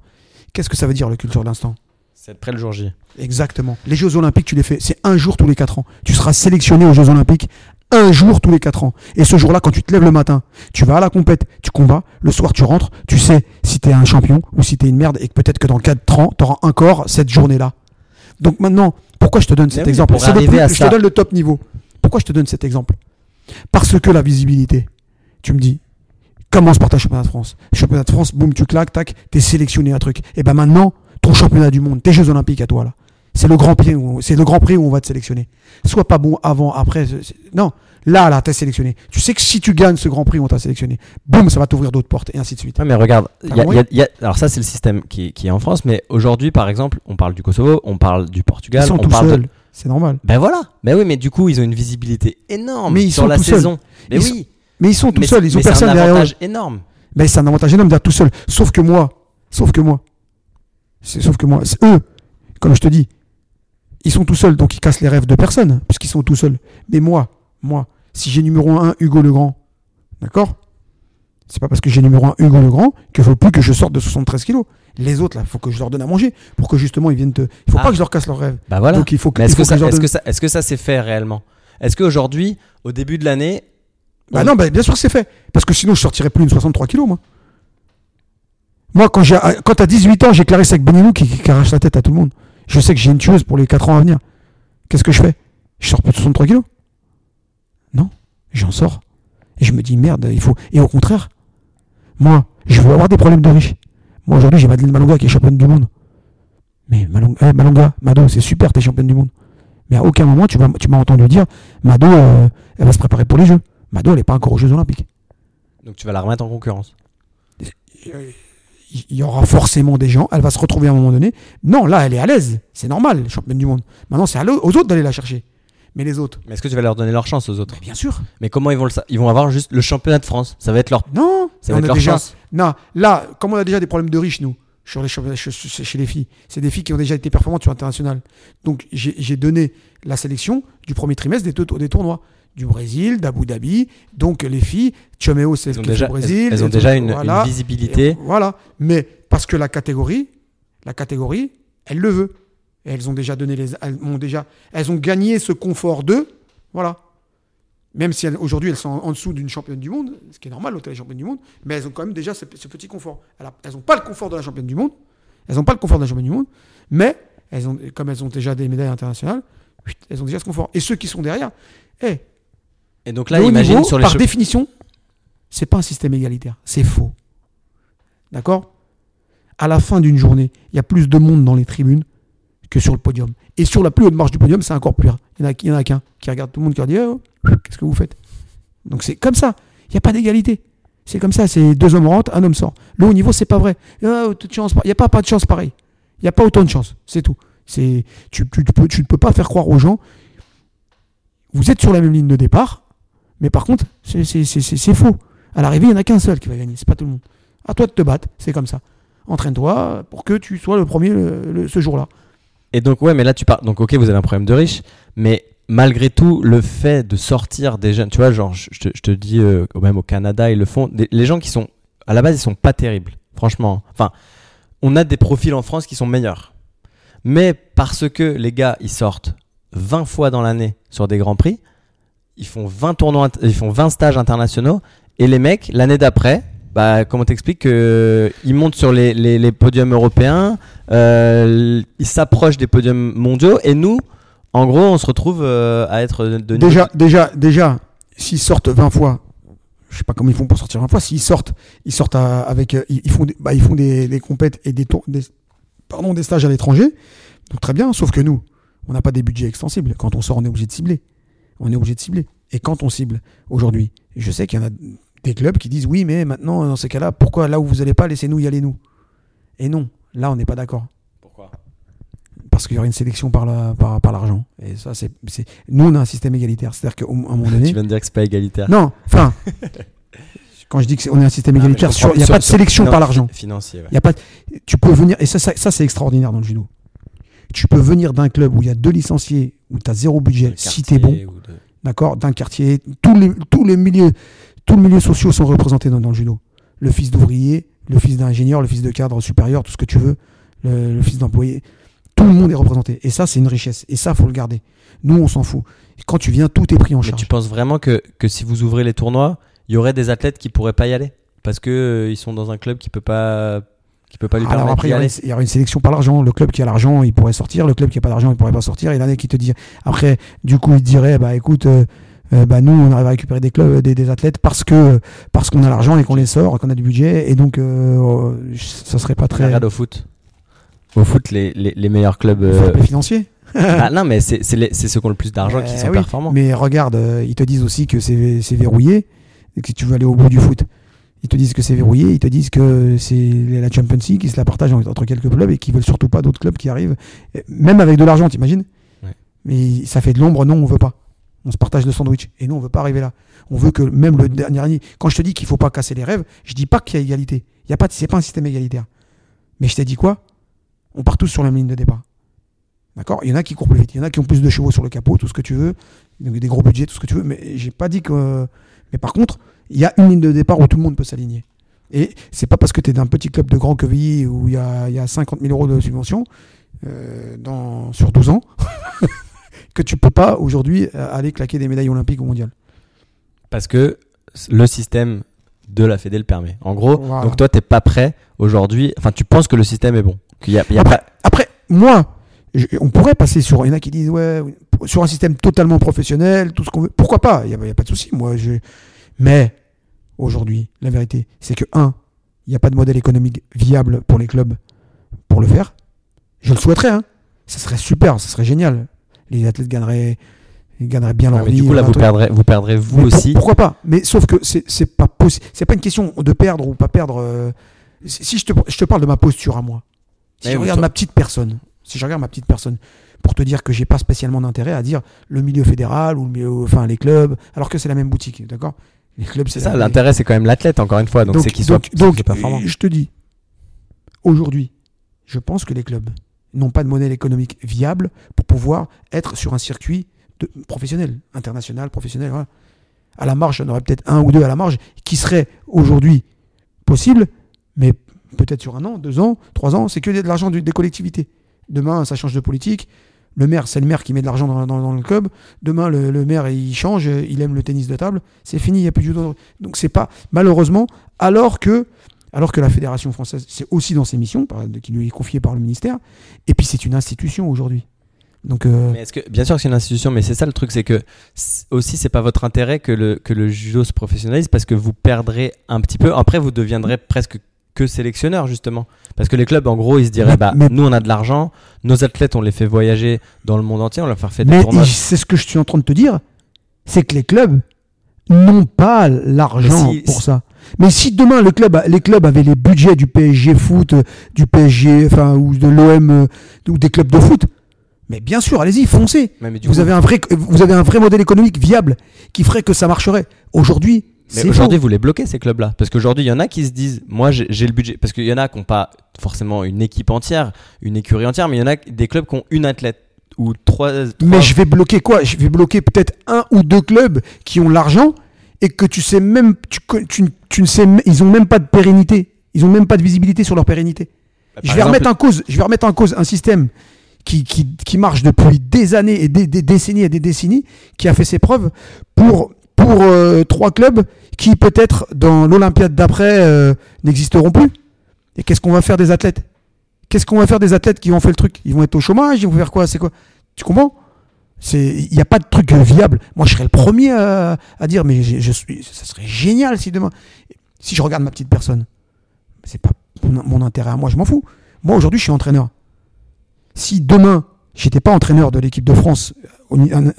Qu'est-ce que ça veut dire, la culture de l'instant? C'est près le jour J. Exactement. Les Jeux Olympiques, tu les fais, c'est un jour tous les quatre ans. Tu seras sélectionné aux Jeux Olympiques un jour tous les quatre ans. Et ce jour-là, quand tu te lèves le matin, tu vas à la compète, tu combats, le soir tu rentres, tu sais si t'es un champion ou si t'es une merde et que peut-être que dans quatre ans, t'auras encore cette journée-là. Donc maintenant, pourquoi je te donne cet oui, exemple? C'est Je te donne le top niveau. Pourquoi je te donne cet exemple? Parce que la visibilité, tu me dis, commence par ta championnat de France? Championnat de France, boum, tu claques, tac, t'es sélectionné un truc. Et ben maintenant, ton championnat du monde, tes Jeux Olympiques à toi là. C'est le grand prix où c'est le grand prix où on va te sélectionner. Sois pas bon avant, après. Non, là, là, t'es sélectionné. Tu sais que si tu gagnes ce grand prix, on t'a sélectionné. Boum, ça va t'ouvrir d'autres portes et ainsi de suite. Ouais, mais regarde, il y a- compris? il y a- il y a- alors ça c'est le système qui, qui est en France, mais aujourd'hui par exemple, on parle du Kosovo, on parle du Ils Portugal, sont on tout parle de- seuls. C'est normal. Ben voilà, ben oui, mais du coup ils ont une visibilité énorme Mais ils sur sont la tout seuls. saison. Mais Ils oui, Mais ils sont tout mais seuls. Ils ont mais personne un derrière eux. avantage énorme. Mais c'est un avantage énorme d'être tout seul. Sauf que moi, sauf que moi, sauf que moi, c'est eux, comme je te dis, ils sont tout seuls, donc ils cassent les rêves de personne, puisqu'ils sont tout seuls. Mais moi, moi, si j'ai numéro 1 Hugo Legrand, d'accord? C'est pas parce que j'ai numéro 1 Hugo Legrand qu'il faut plus que je sorte de 73 kilos. Les autres, là, il faut que je leur donne à manger pour que justement ils viennent te. Il faut Ah. pas que je leur casse leurs rêves. Bah voilà. Donc il faut que. Est-ce que, ça, que est-ce que ça s'est fait réellement? Est-ce qu'aujourd'hui, au début de l'année, Bah non, bah bien sûr que c'est fait. Parce que sinon, je sortirais plus de 63 kilos, moi. Moi, quand, j'ai, quand à 18 ans, j'ai Clarisse avec Benilou qui, qui arrache la tête à tout le monde. Je sais que j'ai une tueuse pour les 4 ans à venir. Qu'est-ce que je fais? Je sors plus de 63 kilos Non, j'en sors. Et je me dis, merde, il faut. Et au contraire, moi, je veux avoir des problèmes de riche. Moi, aujourd'hui, j'ai Madeleine Malonga qui est championne du monde. Mais Malonga, eh, Malonga Mado, c'est super, t'es championne du monde. Mais à aucun moment, tu, m'as entendu dire, Mado, euh, elle va se préparer pour les Jeux. Mado, elle n'est pas encore aux Jeux Olympiques. donc tu vas la remettre en concurrence Il y aura forcément des gens, elle va se retrouver à un moment donné. Non, là, elle est à l'aise. C'est normal, championne du monde. Maintenant, c'est aux autres d'aller la chercher. Mais les autres, Mais est-ce que tu vas leur donner leur chance aux autres? Mais bien sûr. Mais comment ils vont le Ils vont avoir juste le championnat de France? Ça va être leur, Non, ça va être leur déjà. chance. Non, là, comme on a déjà des problèmes de riches, nous, sur les championnats- chez, les filles, c'est des filles qui ont déjà été performantes sur l'international. Donc, j'ai donné la sélection du premier trimestre des, tour- des tournois. Du Brésil, d'Abu Dhabi. Donc, les filles, Chomeo, c'est est déjà, au Brésil. elles, ont déjà une, voilà. une visibilité. Voilà. Mais parce que la catégorie, la catégorie, elle le veut. Et elles ont déjà donné les, elles ont déjà, elles ont gagné ce confort d'eux. Voilà. Même si aujourd'hui elles sont en, en dessous d'une championne du monde, ce qui est normal, l'hôtel est championne du monde, mais elles ont quand même déjà ce, ce petit confort. Elles n'ont pas le confort de la championne du monde, elles n'ont pas le confort de la championne du monde, mais elles ont, comme elles ont déjà des médailles internationales, elles ont déjà ce confort. Et ceux qui sont derrière, eh, Et donc là, le haut imagine niveau, sur les par définition, c'est pas un système égalitaire. C'est faux. D'accord? À la fin d'une journée, il y a plus de monde dans les tribunes que sur le podium. Et sur la plus haute marche du podium, c'est encore pire. Il y en a, il y en a qu'un qui regarde tout le monde qui leur dit Oh, Qu'est-ce que vous faites? Donc c'est comme ça. Il n'y a pas d'égalité. C'est comme ça. C'est deux hommes rentrent, un homme sort. Le haut niveau, c'est pas vrai. Ah. Il n'y a pas, pas de chance pareil. Il n'y a pas autant de chance. C'est tout. C'est, tu, tu, tu peux, tu ne peux pas faire croire aux gens. Vous êtes sur la même ligne de départ, mais par contre, c'est, faux. À l'arrivée, il n'y en a qu'un seul qui va gagner. C'est pas tout le monde. À toi de te battre. C'est comme ça. Entraîne-toi pour que tu sois le premier ce jour-là. Et donc, ouais, mais là, tu parles. Donc, ok, vous avez un problème de riche, mais malgré tout, le fait de sortir des jeunes, tu vois, genre, je, te, dis, euh, même au Canada, ils le font. Les gens qui sont, à la base, ils sont pas terribles, franchement. Enfin, on a des profils en France qui sont meilleurs. Mais parce que les gars, ils sortent 20 fois dans l'année sur des grands prix, ils font 20 tournois, ils font 20 stages internationaux, et les mecs, l'année d'après, bah, comment t'expliques que ils montent sur les, les, podiums européens, euh, ils s'approchent des podiums mondiaux, et nous, en gros, on se retrouve euh, à être de, Déjà, déjà, déjà, s'ils sortent 20 fois, je sais pas comment ils font pour sortir 20 fois, s'ils sortent, ils sortent avec, euh, ils font, des, bah, ils font des, des compètes et des, tours, des, pardon, des stages à l'étranger. Donc très bien, sauf que nous, on n'a pas des budgets extensibles. Quand on sort, on est obligé de cibler. On est obligé de cibler. Et quand on cible, aujourd'hui, je sais qu'il y en a des clubs qui disent oui, mais maintenant, dans ces cas-là, pourquoi là où vous n'allez pas, laissez-nous y aller nous? Et non, là, on n'est pas d'accord. Pourquoi? Parce qu'il y aurait une sélection par la- par par l'argent. Et ça, c'est. c'est- Nous, on a un système égalitaire. C'est-à-dire qu'à un moment donné. *laughs* Tu viens de dire que c'est pas égalitaire. Non, enfin. *laughs* quand je dis qu'on est un système égalitaire, il n'y a Sur- pas de sélection par l'argent. Financier, ouais. Il y a pas. de- Tu peux venir. Et ça, ça, ça, c'est extraordinaire dans le judo. Tu peux venir d'un club où il y a deux licenciés, où tu as zéro budget, si tu es bon. de- d'accord, d'un quartier. Tous les, tous les milieux, tous les milieux sociaux sont représentés dans, dans le judo. Le fils d'ouvrier, le fils d'ingénieur, le fils de cadre supérieur, tout ce que tu veux, le, le fils d'employé. Tout le monde est représenté. Et ça, c'est une richesse. Et ça, faut le garder. Nous, on s'en fout. Et quand tu viens, tout est pris en Mais charge. tu penses vraiment que, que si vous ouvrez les tournois, il y aurait des athlètes qui pourraient pas y aller? Parce que euh, ils sont dans un club qui peut pas, qui peut pas lui Alors permettre après, il y, aura aller. une, il y aura une sélection par l'argent. Le club qui a l'argent, il pourrait sortir. Le club qui n'a pas d'argent, il pourrait pas sortir. Et l'année qui te dit. Après, du coup, il te dirait, bah écoute, euh, euh, bah nous, on arrive à récupérer des clubs, des, des athlètes parce que parce qu'on a l'argent et qu'on les sort, qu'on a du budget. Et donc, euh, ça serait pas très. Regarde au foot. Au foot, les, les, les meilleurs clubs. Euh, faut appeler financier. *laughs* ah *laughs* non, mais c'est ceux qui ont le plus d'argent qui Euh, sont oui, performants. Mais regarde, ils te disent aussi que c'est c'est verrouillé, et que tu veux aller au bout du foot. Ils te disent que c'est verrouillé, ils te disent que c'est la Champions League qui se la partage entre quelques clubs et qui veulent surtout pas d'autres clubs qui arrivent, même avec de l'argent, t'imagines? Ouais. Mais ça fait de l'ombre, non, on veut pas. On se partage le sandwich. Et nous, on veut pas arriver là. On veut que même le dernier année, quand je te dis qu'il faut pas casser les rêves, je dis pas qu'il y a égalité. Il y a pas, c'est pas un système égalitaire. Mais je t'ai dit quoi? On part tous sur la même ligne de départ. D'accord? Il y en a qui courent plus vite, il y en a qui ont plus de chevaux sur le capot, tout ce que tu veux, donc des gros budgets, tout ce que tu veux, mais j'ai pas dit que. Mais par contre, il y a une ligne de départ où tout le monde peut s'aligner. Et c'est pas parce que tu es d'un petit club de Grand Quevilly où il y a, y a 50 000 euros de subvention euh, dans, sur 12 ans *laughs* que tu peux pas aujourd'hui euh, aller claquer des médailles olympiques ou mondiales. Parce que le système de la Fédé le permet. En gros, Voilà. donc toi, t'es pas prêt aujourd'hui. Enfin, tu penses que le système est bon. Qu'il y a, il y a Après, pas- après, moi, je- on pourrait passer sur. Il y en a qui disent, ouais, sur un système totalement professionnel, tout ce qu'on veut. Pourquoi pas? Il n'y a, a pas de souci. Moi, je... Mais aujourd'hui, la vérité, c'est que, un, il n'y a pas de modèle économique viable pour les clubs pour le faire. Je le souhaiterais. Hein. Ça serait super, ça serait génial. Les athlètes gagneraient, ils gagneraient bien leur Ouais, mais vie. du coup, là, vous perdrez, vous perdrez vous Mais pour- aussi. pourquoi pas? Mais sauf que c'est pas possible. C'est pas une question de perdre ou pas perdre. euh, Si je te, je te parle de ma posture à moi, si Mais je regarde ma petite personne, si je regarde ma petite personne, pour te dire que j'ai pas spécialement d'intérêt à dire le milieu fédéral ou le milieu, enfin les clubs, alors que c'est la même boutique, d'accord? Les clubs, C'est ça, l'intérêt, c'est quand même l'athlète, encore une fois. Donc, c'est qu'il soit, donc, performant. je te dis, aujourd'hui, je pense que les clubs n'ont pas de modèle économique viable pour pouvoir être sur un circuit de, professionnel, international, professionnel. voilà. À la marge, il y en aurait peut-être un ou deux à la marge qui seraient aujourd'hui possibles, mais peut-être sur un an, deux ans, trois ans, c'est que de l'argent des collectivités. Demain, ça change de politique. Le maire, c'est le maire qui met de l'argent dans, le club. Demain, le, maire, il change, il aime le tennis de table. C'est fini, il n'y a plus de judo. Donc, c'est pas, malheureusement, alors que, alors que la Fédération française, c'est aussi dans ses missions, qui lui est confiée par le ministère, et puis c'est une institution aujourd'hui. Donc, euh, que, bien sûr que c'est une institution, mais c'est ça le truc, c'est que aussi c'est pas votre intérêt que le, que le judo se professionnalise parce que vous perdrez un petit peu. Après, vous deviendrez presque que sélectionneur justement. Parce que les clubs, en gros, ils se diraient, Mais- bah, mais- nous on a de l'argent, nos athlètes, on les fait voyager dans le monde entier, on leur fait faire des mais tournois. c'est ce que je suis en train de te dire, c'est que les clubs n'ont pas l'argent si- pour ça. Mais si demain le club, a- les clubs avaient les budgets du PSG foot, euh, du PSG, enfin ou de l'OM euh, ou des clubs de foot, mais bien sûr, allez-y, foncez. Mais du Vous coup- avez un vrai, vous avez un vrai modèle économique viable qui ferait que ça marcherait. Aujourd'hui, Mais aujourd'hui, vous les bloquez ces clubs-là. Parce qu'aujourd'hui, il y en a qui se disent, moi j'ai le budget. Parce qu'il y en a qui n'ont pas forcément une équipe entière, une écurie entière, mais il y en a des clubs qui ont une athlète ou trois. Mais trois- je vais bloquer quoi? Je vais bloquer peut-être un ou deux clubs qui ont l'argent et que tu sais même, tu, co- tu, tu ne sais, ils ont même pas de pérennité. Ils ont même pas de visibilité sur leur pérennité. Bah, je vais exemple- remettre en cause, je vais remettre en cause un système qui, qui, qui marche depuis des années et des, des décennies et des décennies, qui a fait ses preuves pour pour euh, trois clubs qui peut-être dans l'Olympiade d'après euh, n'existeront plus. Et qu'est-ce qu'on va faire des athlètes? Qu'est-ce qu'on va faire des athlètes qui ont fait le truc? Ils vont être au chômage Ils vont faire quoi? C'est quoi? Tu comprends? Il n'y a pas de truc viable. Moi, je serais le premier à, dire, mais je, ça serait génial si demain, si je regarde ma petite personne, c'est pas mon, mon intérêt à moi, je m'en fous. Moi, aujourd'hui, je suis entraîneur. Si demain, j'étais pas entraîneur de l'équipe de France,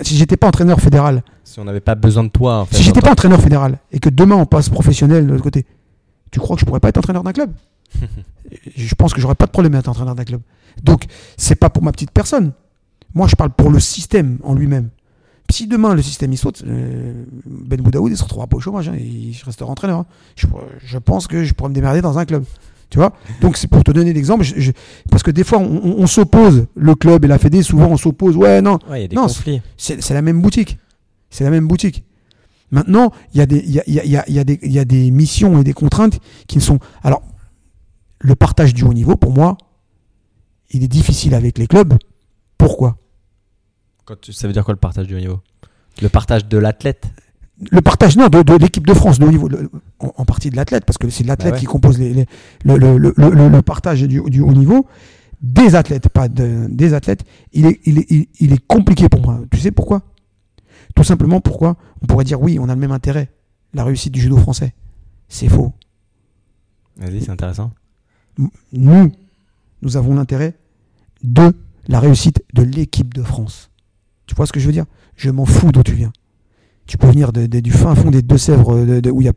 si j'étais pas entraîneur fédéral, Si on n'avait pas besoin de toi, en fait. si j'étais pas entraîneur fédéral et que demain on passe professionnel de l'autre côté, tu crois que je pourrais pas être entraîneur d'un club? *laughs* Je pense que j'aurais pas de problème à être entraîneur d'un club. Donc, c'est pas pour ma petite personne. Moi, je parle pour le système en lui-même. Si demain le système il saute, euh, Ben Boudaoud il se retrouvera pas au chômage, hein, il restera entraîneur. hein. Je, je pense que je pourrais me démerder dans un club. Tu vois Donc c'est pour te donner l'exemple, je- je- parce que des fois on, s'oppose, le club et la Fédé, souvent on s'oppose, ouais non, Ouais, y a des Non, conflits. c'est la même boutique. C'est la même boutique. Maintenant, il y, a des- il y, a, y a- y des- il y a des missions et des contraintes qui ne sont. Alors, le partage du haut niveau, pour moi, il est difficile avec les clubs. Pourquoi? Quand tu- ça veut dire quoi le partage du haut niveau? Le partage de l'athlète? Le partage, non, de, de l'équipe de France, de haut niveau, le- en, en partie de l'athlète, parce que c'est l'athlète Bah ouais. qui compose les, les- le, le- le- le- partage du, du haut niveau. Des athlètes, pas de- des athlètes, il est, il, est, il- il est compliqué pour moi. Tu sais pourquoi? Tout simplement pourquoi? On pourrait dire oui, on a le même intérêt, la réussite du judo français. C'est faux. Vas-y, c'est intéressant. Nous, nous avons l'intérêt de la réussite de l'équipe de France. Tu vois ce que je veux dire? Je m'en fous d'où tu viens. Tu peux venir de- de- du fin fond des Deux-Sèvres de- de- où il n'y a,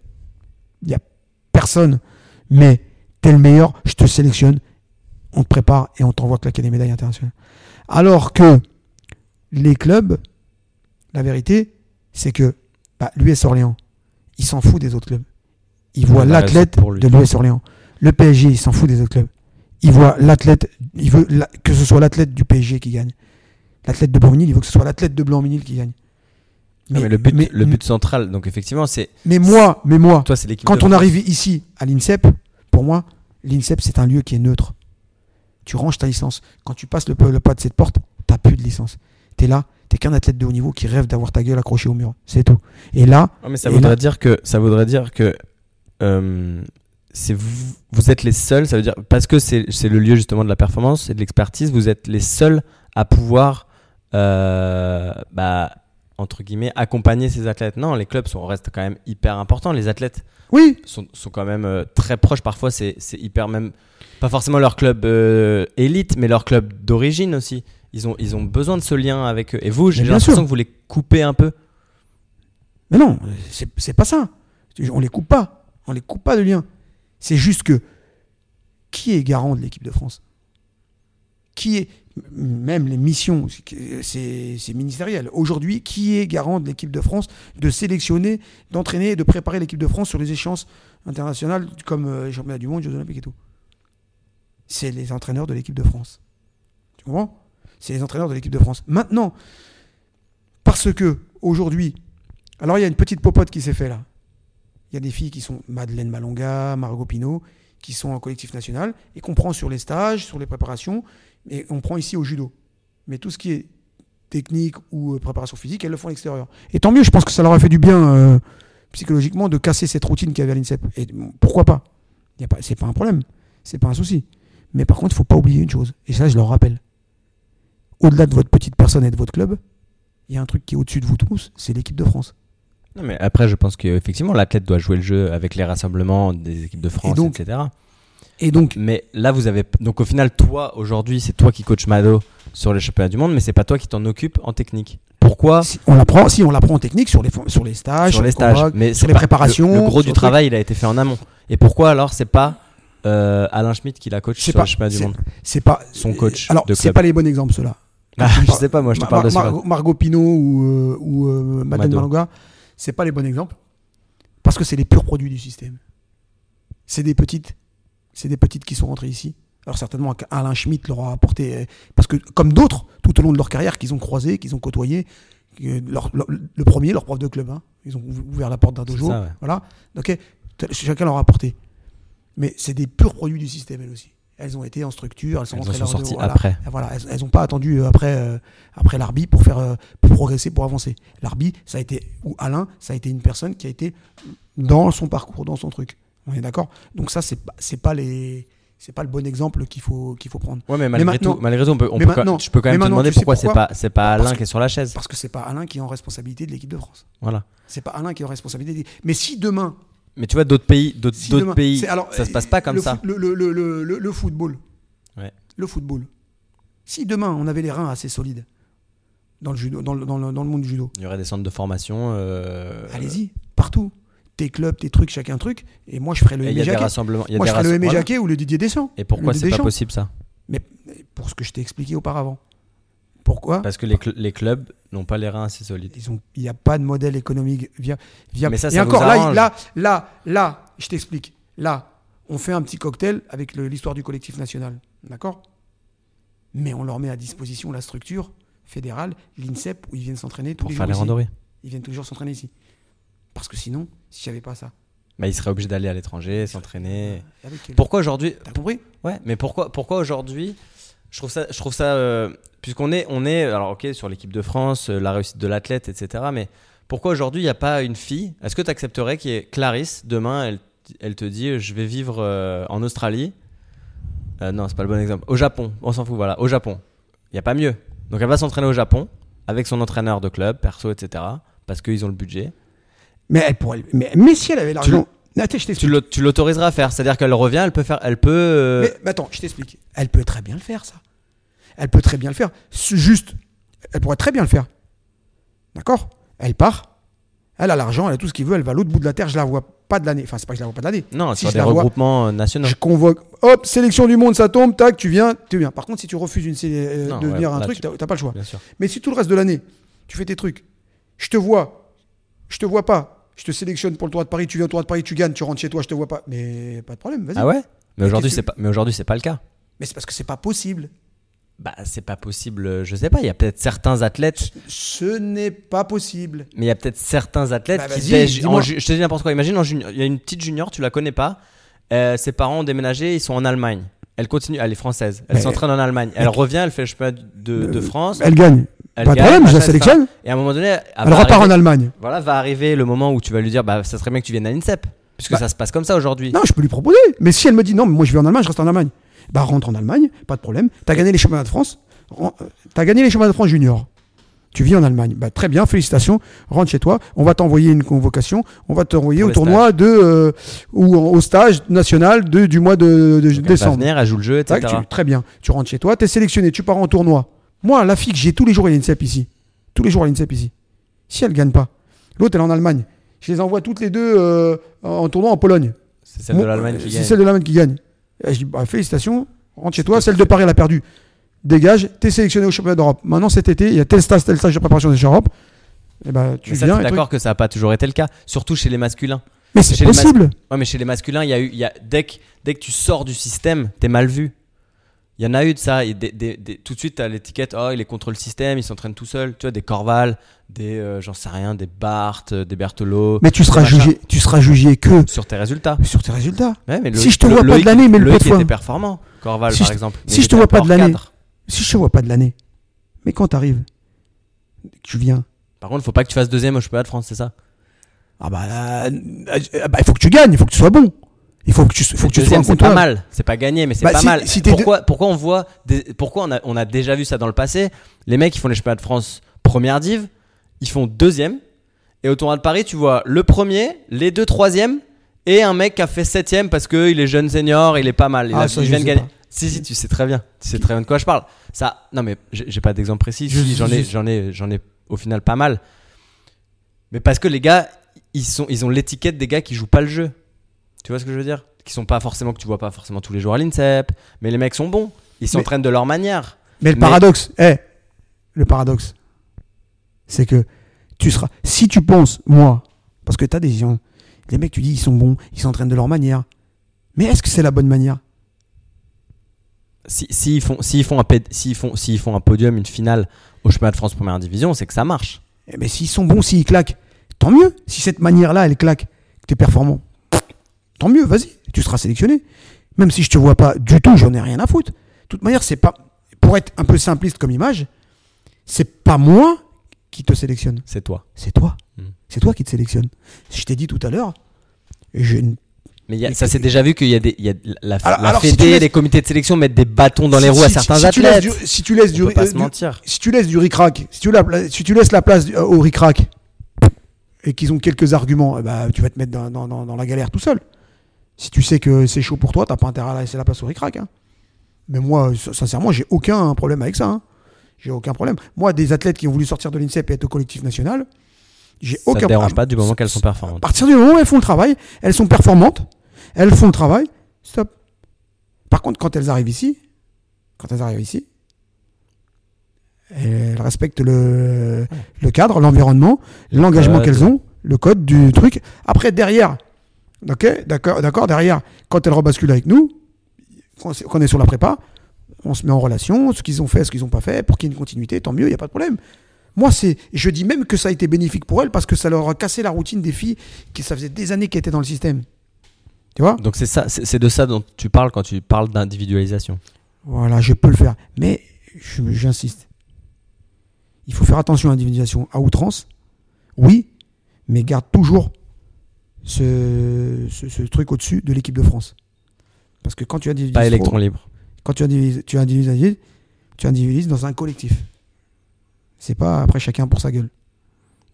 il y a personne, mais t'es le meilleur, je te sélectionne, on te prépare et on t'envoie claquer des médailles internationales. Alors que les clubs, la vérité, c'est que bah, l'US Orléans, il s'en fout des autres clubs. Il voit raison l'athlète de l'US Orléans. Le PSG, il s'en fout des autres clubs. Il voit l'athlète, il veut la- que ce soit l'athlète du PSG qui gagne. L'athlète de Blanc-Ménil, il veut que ce soit l'athlète de Blanc-Ménil qui gagne. Mais, mais le but, le but central, donc effectivement, c'est mais moi, mais moi, toi, c'est l'équipe. quand on France. arrive ici à l'INSEP, pour moi, l'INSEP c'est un lieu qui est neutre. Tu ranges ta licence. Quand tu passes le, le pas de cette porte, t'as plus de licence. T'es là, t'es qu'un athlète de haut niveau qui rêve d'avoir ta gueule accrochée au mur. C'est tout. Et là, Ouais, mais ça voudrait là- dire que ça voudrait dire que euh, c'est vous, vous êtes les seuls. Ça veut dire parce que c'est c'est le lieu justement de la performance et de l'expertise. Vous êtes les seuls à pouvoir euh, bah, entre guillemets accompagner ces athlètes. Non, les clubs sont restent quand même hyper importants. Les athlètes oui, sont, sont quand même euh, très proches. Parfois, c'est hyper même pas forcément leur club euh, élite, mais leur club d'origine aussi. Ils ont, ils ont besoin de ce lien avec eux. Et vous, j'ai l'impression que vous les coupez un peu. Mais non, c'est c'est pas ça. On les coupe pas. On les coupe pas de lien. C'est juste que qui est garant de l'équipe de France? Qui est même les missions, c'est ministériel. Aujourd'hui, qui est garant de l'équipe de France de sélectionner, d'entraîner et de préparer l'équipe de France sur les échéances internationales comme euh, les championnats du monde, Jeux olympiques et tout? C'est les entraîneurs de l'équipe de France. Tu comprends? C'est les entraîneurs de l'équipe de France. Maintenant, parce que aujourd'hui, alors il y a une petite popote qui s'est fait là. Il y a des filles qui sont Madeleine Malonga, Margot Pinault, qui sont en collectif national et qu'on prend sur les stages, sur les préparations, et on prend ici au judo. Mais tout ce qui est technique ou euh, préparation physique, elles le font à l'extérieur. Et tant mieux, je pense que ça leur a fait du bien euh, psychologiquement de casser cette routine qu'il y avait à l'INSEP. Et pourquoi pas? C'est pas un problème, c'est pas un souci. Mais par contre, il faut pas oublier une chose, et ça je leur rappelle. Au-delà de votre petite personne et de votre club, il y a un truc qui est au-dessus de vous tous, c'est l'équipe de France. Non, mais après, je pense qu'effectivement, l'athlète doit jouer le jeu avec les rassemblements des équipes de France, donc- etc. Et donc, Mais là, vous avez. Donc, au final, toi, aujourd'hui, c'est toi qui coach Mado sur les championnats du monde, mais c'est pas toi qui t'en occupe en technique. Pourquoi si on l'apprend, si on l'apprend en technique sur les, sur les stages, Sur les stages. Mais sur les préparations. Le, le gros du travail, il a été fait en amont. Et pourquoi alors c'est pas euh, Alain Schmitt qui la coach sur pas- les championnats du monde C'est pas Son coach Alors, c'est pas les bons exemples ceux-là. *laughs* Ah, Je sais pas, moi, je te Mar- parle de Mar- Margot Pinot ou, euh, ou euh, Madeleine. Malonga, c'est pas les bons exemples parce que c'est les purs produits du système. C'est des petites, c'est des petites qui sont rentrées ici. Alors certainement Alain Schmitt leur a apporté euh, parce que comme d'autres tout au long de leur carrière qu'ils ont croisé, qu'ils ont côtoyé, leur- leur- le premier leur prof de club, hein, ils ont ouvert la porte d'un dojo, ça, ouais. voilà. Ok, T- chacun leur a apporté. Mais c'est des purs produits du système elles aussi. Elles ont été en structure, elles sont Elles sont sorties voilà. après. Voilà, elles n'ont pas attendu euh, après, euh, après l'Arbi pour faire euh, pour progresser, pour avancer. L'Arbi, ça a été ou Alain, ça a été une personne qui a été dans son parcours, dans son truc. On est d'accord? Donc ça, c'est pas pas les c'est pas le bon exemple qu'il faut qu'il faut prendre. Ouais, mais malgré tout, malgré tout, on peut, on peut quand- je peux quand même te demander pourquoi c'est pas, c'est pas Alain que- qui est sur la chaise. Parce que c'est pas Alain qui est en responsabilité de l'équipe de France. Voilà. C'est pas Alain qui est en responsabilité. Mais si demain, Mais tu vois, d'autres pays, d'autres si pays, alors, ça se passe pas comme le ça. le, le- le- le- football. Ouais. Le football. Si demain on avait les reins assez solides dans le judo, dans le, dans le- dans le monde du judo, Il y aurait des centres de formation. euh, Allez-y, partout. Tes clubs, tes trucs, chacun truc. Et moi, je ferai le Et Aimé Jacquet. Moi, je ferai le Aimé. Jacquet ou le Didier Deschamps. Et pourquoi c'est pas possible ça? Mais pour ce que je t'ai expliqué auparavant. Pourquoi? Parce que les, cl- les clubs n'ont pas les reins assez solides. Ils ont, il n'y a pas de modèle économique via, viable. Mais ça, Et ça encore, vous là, là, là, là, je t'explique. Là, on fait un petit cocktail avec l'histoire du collectif national. D'accord? Mais on leur met à disposition la structure fédérale, l'INSEP, où ils viennent s'entraîner tous Pour les faire jours. les ici. randonnées. Ils viennent toujours s'entraîner ici. Parce que sinon, si j'avais pas ça. Bah, ils seraient obligés d'aller à l'étranger, s'entraîner. Quel- Pourquoi aujourd'hui T'as compris? Ouais, mais pourquoi, pourquoi aujourd'hui Je trouve ça, je trouve ça, euh, puisqu'on est, on est, alors ok, sur l'équipe de France, euh, la réussite de l'athlète, etc. Mais pourquoi aujourd'hui il n'y a pas une fille? Est-ce que tu accepterais qu'il y ait Clarisse demain, elle, elle te dit, je vais vivre euh, en Australie? Euh, Non, c'est pas le bon exemple. Au Japon, on s'en fout. Voilà, au Japon, il y a pas mieux. Donc elle va s'entraîner au Japon avec son entraîneur de club, perso, etc. Parce qu'ils ont le budget. Mais elle pourrait. Mais, mais si elle avait l'argent. Tu l'autoriseras à faire, c'est-à-dire qu'elle revient, elle peut faire, elle peut. euh, Mais, mais attends, je t'explique. Elle peut très bien le faire, ça. Elle peut très bien le faire. C'est Juste, elle pourrait très bien le faire. D'accord? Elle part. Elle a l'argent, elle a tout ce qu'il veut, elle va à l'autre bout de la terre. Je la vois pas de l'année. Enfin, c'est pas que je la vois pas de l'année. Non, Si sur je des la regroupements euh, nationaux. Je convoque. Hop, sélection du monde, ça tombe. Tac, tu viens, tu viens. Par contre, si tu refuses une, euh, Non, de ouais, venir à un truc, tu- t'as pas le choix. Bien sûr. Mais si tout le reste de l'année, tu fais tes trucs, je te vois, je te vois pas, je te sélectionne pour le Tour de Paris, tu viens au Tour de Paris, tu gagnes, tu rentres chez toi, je te vois pas. Mais pas de problème, vas-y. Ah ouais? Mais aujourd'hui, c'est pas. Mais aujourd'hui, c'est pas le cas. Mais c'est parce que c'est pas possible. Bah, c'est pas possible. euh, Je sais pas. Il y a peut-être certains athlètes. Ce n'est pas possible. Mais il y a peut-être certains athlètes Bah, qui. en ju- je te dis n'importe quoi. Imagine, il y a une petite junior, tu la connais pas. euh, ses parents ont déménagé, ils sont en Allemagne. Elle continue, elle est française. Elle s'entraîne en Allemagne. Elle revient, elle fait le championnat de, de France. Elle gagne. Elle pas de problème, je la sélectionne. Et à un moment donné, elle, Elle repart en Allemagne. Voilà, va arriver le moment où tu vas lui dire, bah, ça serait bien que tu viennes à l'INSEP, puisque Bah- ça se passe comme ça aujourd'hui. Non, je peux lui proposer. Mais si elle me dit non, mais moi je vais en Allemagne, je reste en Allemagne. Bah rentre en Allemagne, pas de problème. T'as gagné les championnats de France. Euh, T'as gagné les championnats de France junior. Tu vis en Allemagne. Bah très bien, félicitations. Rentre chez toi. On va t'envoyer une convocation. On va t'envoyer au tournoi de euh, ou au stage national de, du mois de, de Donc, elle va décembre. venir, elle joue le jeu, etc. Tu- très bien. Tu rentres chez toi, tu es sélectionné, tu pars en tournoi. Moi, la fille que j'ai tous les jours à l'INSEP ici. Tous les jours à l'INSEP ici. Si elle gagne pas, l'autre elle est en Allemagne. Je les envoie toutes les deux euh, en tournoi en Pologne. C'est celle l'Allemagne euh, celle de l'Allemagne qui gagne. Et je dis, bah, félicitations, rentre chez toi. Celle de Paris, elle a perdu. Dégage, t'es sélectionné au championnat d'Europe. Maintenant, cet été, il y a tel stage, tel stage de préparation des Championnats d'Europe. Et bah, tu Mais ça, viens. d'accord que ça n'a pas toujours été le cas, surtout chez les masculins. Mais c'est les mas- possible. Ouais, mais chez les masculins, il y a eu, y a, dès, que, dès que tu sors du système, t'es mal vu. Il y en a eu de ça. Et des- des- des- tout de suite, t'as l'étiquette, oh, il est contre le système, il s'entraîne tout seul. Tu vois, des Corval, des, euh, j'en sais rien, des Barthes, euh, des Berthelot. Mais tu seras jugé, tu seras jugé que Sur tes résultats. sur tes résultats. Ouais, mais Si je te vois pas de l'année, mais le Loïc était performant. Corval, Si par je- exemple. si je te vois pas de l'année. Si je te vois pas de l'année, mais quand t'arrives, tu viens. Par contre, faut pas que tu fasses deuxième au championnat de France, c'est ça? Ah bah, euh, euh, bah, il faut que tu gagnes, il faut que tu sois bon. Il faut que tu, faut que tu sois c'est pas mal. C'est pas gagné, mais c'est Bah, pas si- mal. si pourquoi, pourquoi on voit, des- pourquoi on a, on a déjà vu ça dans le passé? Les mecs, ils font les championnats de France première div, ils font deuxième, et au tournoi de Paris, tu vois le premier, les deux troisièmes, et un mec qui a fait septième parce qu'il est jeune senior, il est pas mal. Il, Ah, a, ça, il je vient de gagner. pas. Si, si, tu sais très bien. Tu sais très bien de quoi je parle. Ça, non, mais j'ai pas d'exemple précis. J'en ai, je- j'en ai, j'en ai au final pas mal. Mais parce que les gars, ils, sont, ils ont l'étiquette des gars qui jouent pas le jeu. Tu vois ce que je veux dire? Qui sont pas forcément, que tu vois pas forcément tous les jours à l'INSEP. Mais les mecs sont bons. Ils s'entraînent de leur manière. Mais le Mais- paradoxe, eh, le paradoxe, c'est que tu seras. Si tu penses, moi, parce que t'as des gens, les mecs, tu dis, ils sont bons, ils s'entraînent de leur manière. Mais est-ce que c'est la bonne manière? Si- S'ils font, s'ils font, font un podium, une finale au championnat de France première division, c'est que ça marche. Eh ben, s'ils sont bons, s'ils claquent, tant mieux. Si cette manière-là, elle claque, que t'es performant, tant mieux, vas-y, tu seras sélectionné. Même si je te vois pas du tout, j'en ai rien à foutre. De toute manière, c'est pas. Pour être un peu simpliste comme image, c'est pas moi qui te sélectionne. C'est toi. C'est toi. Mm. C'est toi qui te sélectionne. Je t'ai dit tout à l'heure, je ne- Mais y a- ça s'est déjà vu qu'il y a des, y a la, Alors- la alors, fédé, laisses- les comités de sélection mettent des bâtons dans les si- roues à certains tu athlètes. du- si tu laisses On du, peut pas euh, se du- mentir. si tu laisses du ric-rac, si tu, la- si tu laisses la place euh, au ric-rac et qu'ils ont quelques arguments, eh ben, tu vas te mettre dans, dans- dans- dans la galère tout seul. Si tu sais que c'est chaud pour toi, t'as pas intérêt à laisser la place au ric-rac. hein. Mais moi, s- sincèrement, j'ai aucun problème avec ça. hein. J'ai aucun problème. Moi, des athlètes qui ont voulu sortir de l'INSEP et être au collectif national, J'ai Ça aucun te dérange problème. pas du moment qu'elles sont À performantes. partir du moment où elles font le travail, elles sont performantes, elles font le travail, stop. Par contre, quand elles arrivent ici, quand elles arrivent ici, elles respectent le, le cadre, l'environnement, l'engagement code. qu'elles ont, le code du truc. Après, derrière, ok, d'accord, d'accord, derrière, quand elles rebasculent avec nous, qu'on qu'on est sur la prépa, on se met en relation, ce qu'ils ont fait, ce qu'ils n'ont pas fait, pour qu'il y ait une continuité, tant mieux, il n'y a pas de problème. Moi, c'est, je dis même que ça a été bénéfique pour elles parce que ça leur a cassé la routine des filles qui, ça faisait des années qu'elles étaient dans le système. Tu vois? Donc c'est ça, c'est de ça dont tu parles quand tu parles d'individualisation. Voilà, je peux le faire. Mais je- j'insiste. Il faut faire attention à l'individualisation à outrance. Oui, mais garde toujours ce, ce- ce truc au-dessus de l'équipe de France. Parce que quand tu individualises, Pas électron libre. quand tu individualises, tu individualises, tu individualises dans un collectif. C'est pas après chacun pour sa gueule.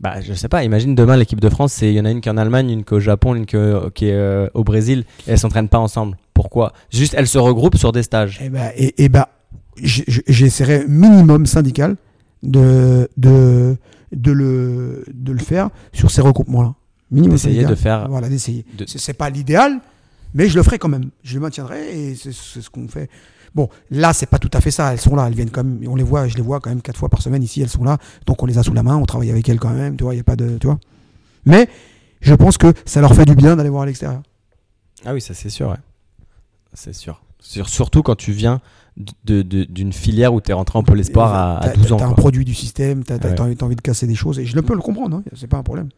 Bah, je sais pas, imagine demain l'équipe de France, il y en a une qui est en Allemagne, une qui est au Japon, une qui est, est, euh, au Brésil, et elles s'entraînent pas ensemble. Pourquoi? Juste elles se regroupent sur des stages. Et ben, et, et ben, j- j- j'essaierai minimum syndical de, de, de, le, de le faire sur ces regroupements-là. Minimum D'essayer de faire- Voilà, d'essayer. de- C'est pas l'idéal, mais je le ferai quand même. Je le maintiendrai et c'est ce qu'on fait. Bon, là, c'est pas tout à fait ça. Elles sont là, elles viennent quand même. On les voit, je les vois quand même quatre fois par semaine ici. Elles sont là, donc on les a sous la main. On travaille avec elles quand même. Tu vois, il y a pas de, tu vois. Mais je pense que ça leur fait du bien d'aller voir à l'extérieur. Ah oui, ça c'est sûr, ouais. C'est sûr. Sur- Surtout quand tu viens d'une filière où tu es rentré en pôle espoir à, à T'as- 12 ans. T'as un quoi. produit du système, Ouais. envie, t'as envie de casser des choses et je le peux le comprendre. Hein, c'est pas un problème.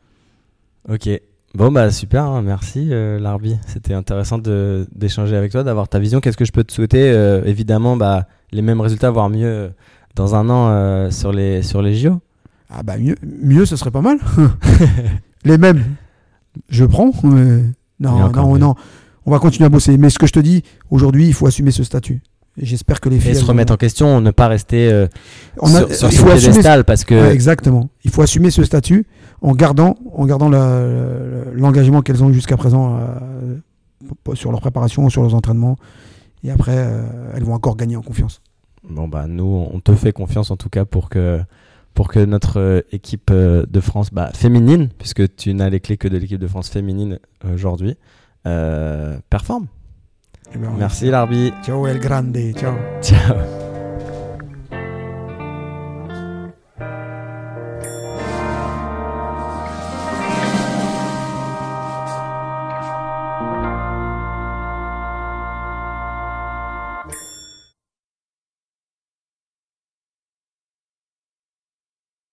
Ok. Bon, bah super, hein, merci euh, Larbi. C'était intéressant d'échanger avec toi, d'avoir ta vision. Qu'est-ce que je peux te souhaiter Euh, Évidemment, bah, les mêmes résultats, voire mieux euh, dans un an euh, sur, les, sur les JO. Ah bah mieux, mieux ce serait pas mal. *laughs* Les mêmes, je prends. non, non, mieux. non. On va continuer à bosser. Mais ce que je te dis, aujourd'hui, il faut assumer ce statut. J'espère que les filles. Et se remettre en question, ne pas rester euh, On a- sur, sur il ce assumer. parce que Ouais, exactement. Il faut assumer ce statut en gardant, en gardant l'engagement qu'elles ont eu jusqu'à présent euh, sur leur préparation, sur leurs entraînements. Et après, euh, elles vont encore gagner en confiance. Bon bah nous on te fait confiance en tout cas pour que pour que notre euh, équipe de France bah, féminine puisque tu n'as les clés que de l'équipe de France féminine aujourd'hui euh, performe. Eh ben, Merci Larbi. Ciao El Grande. Ciao. Ciao.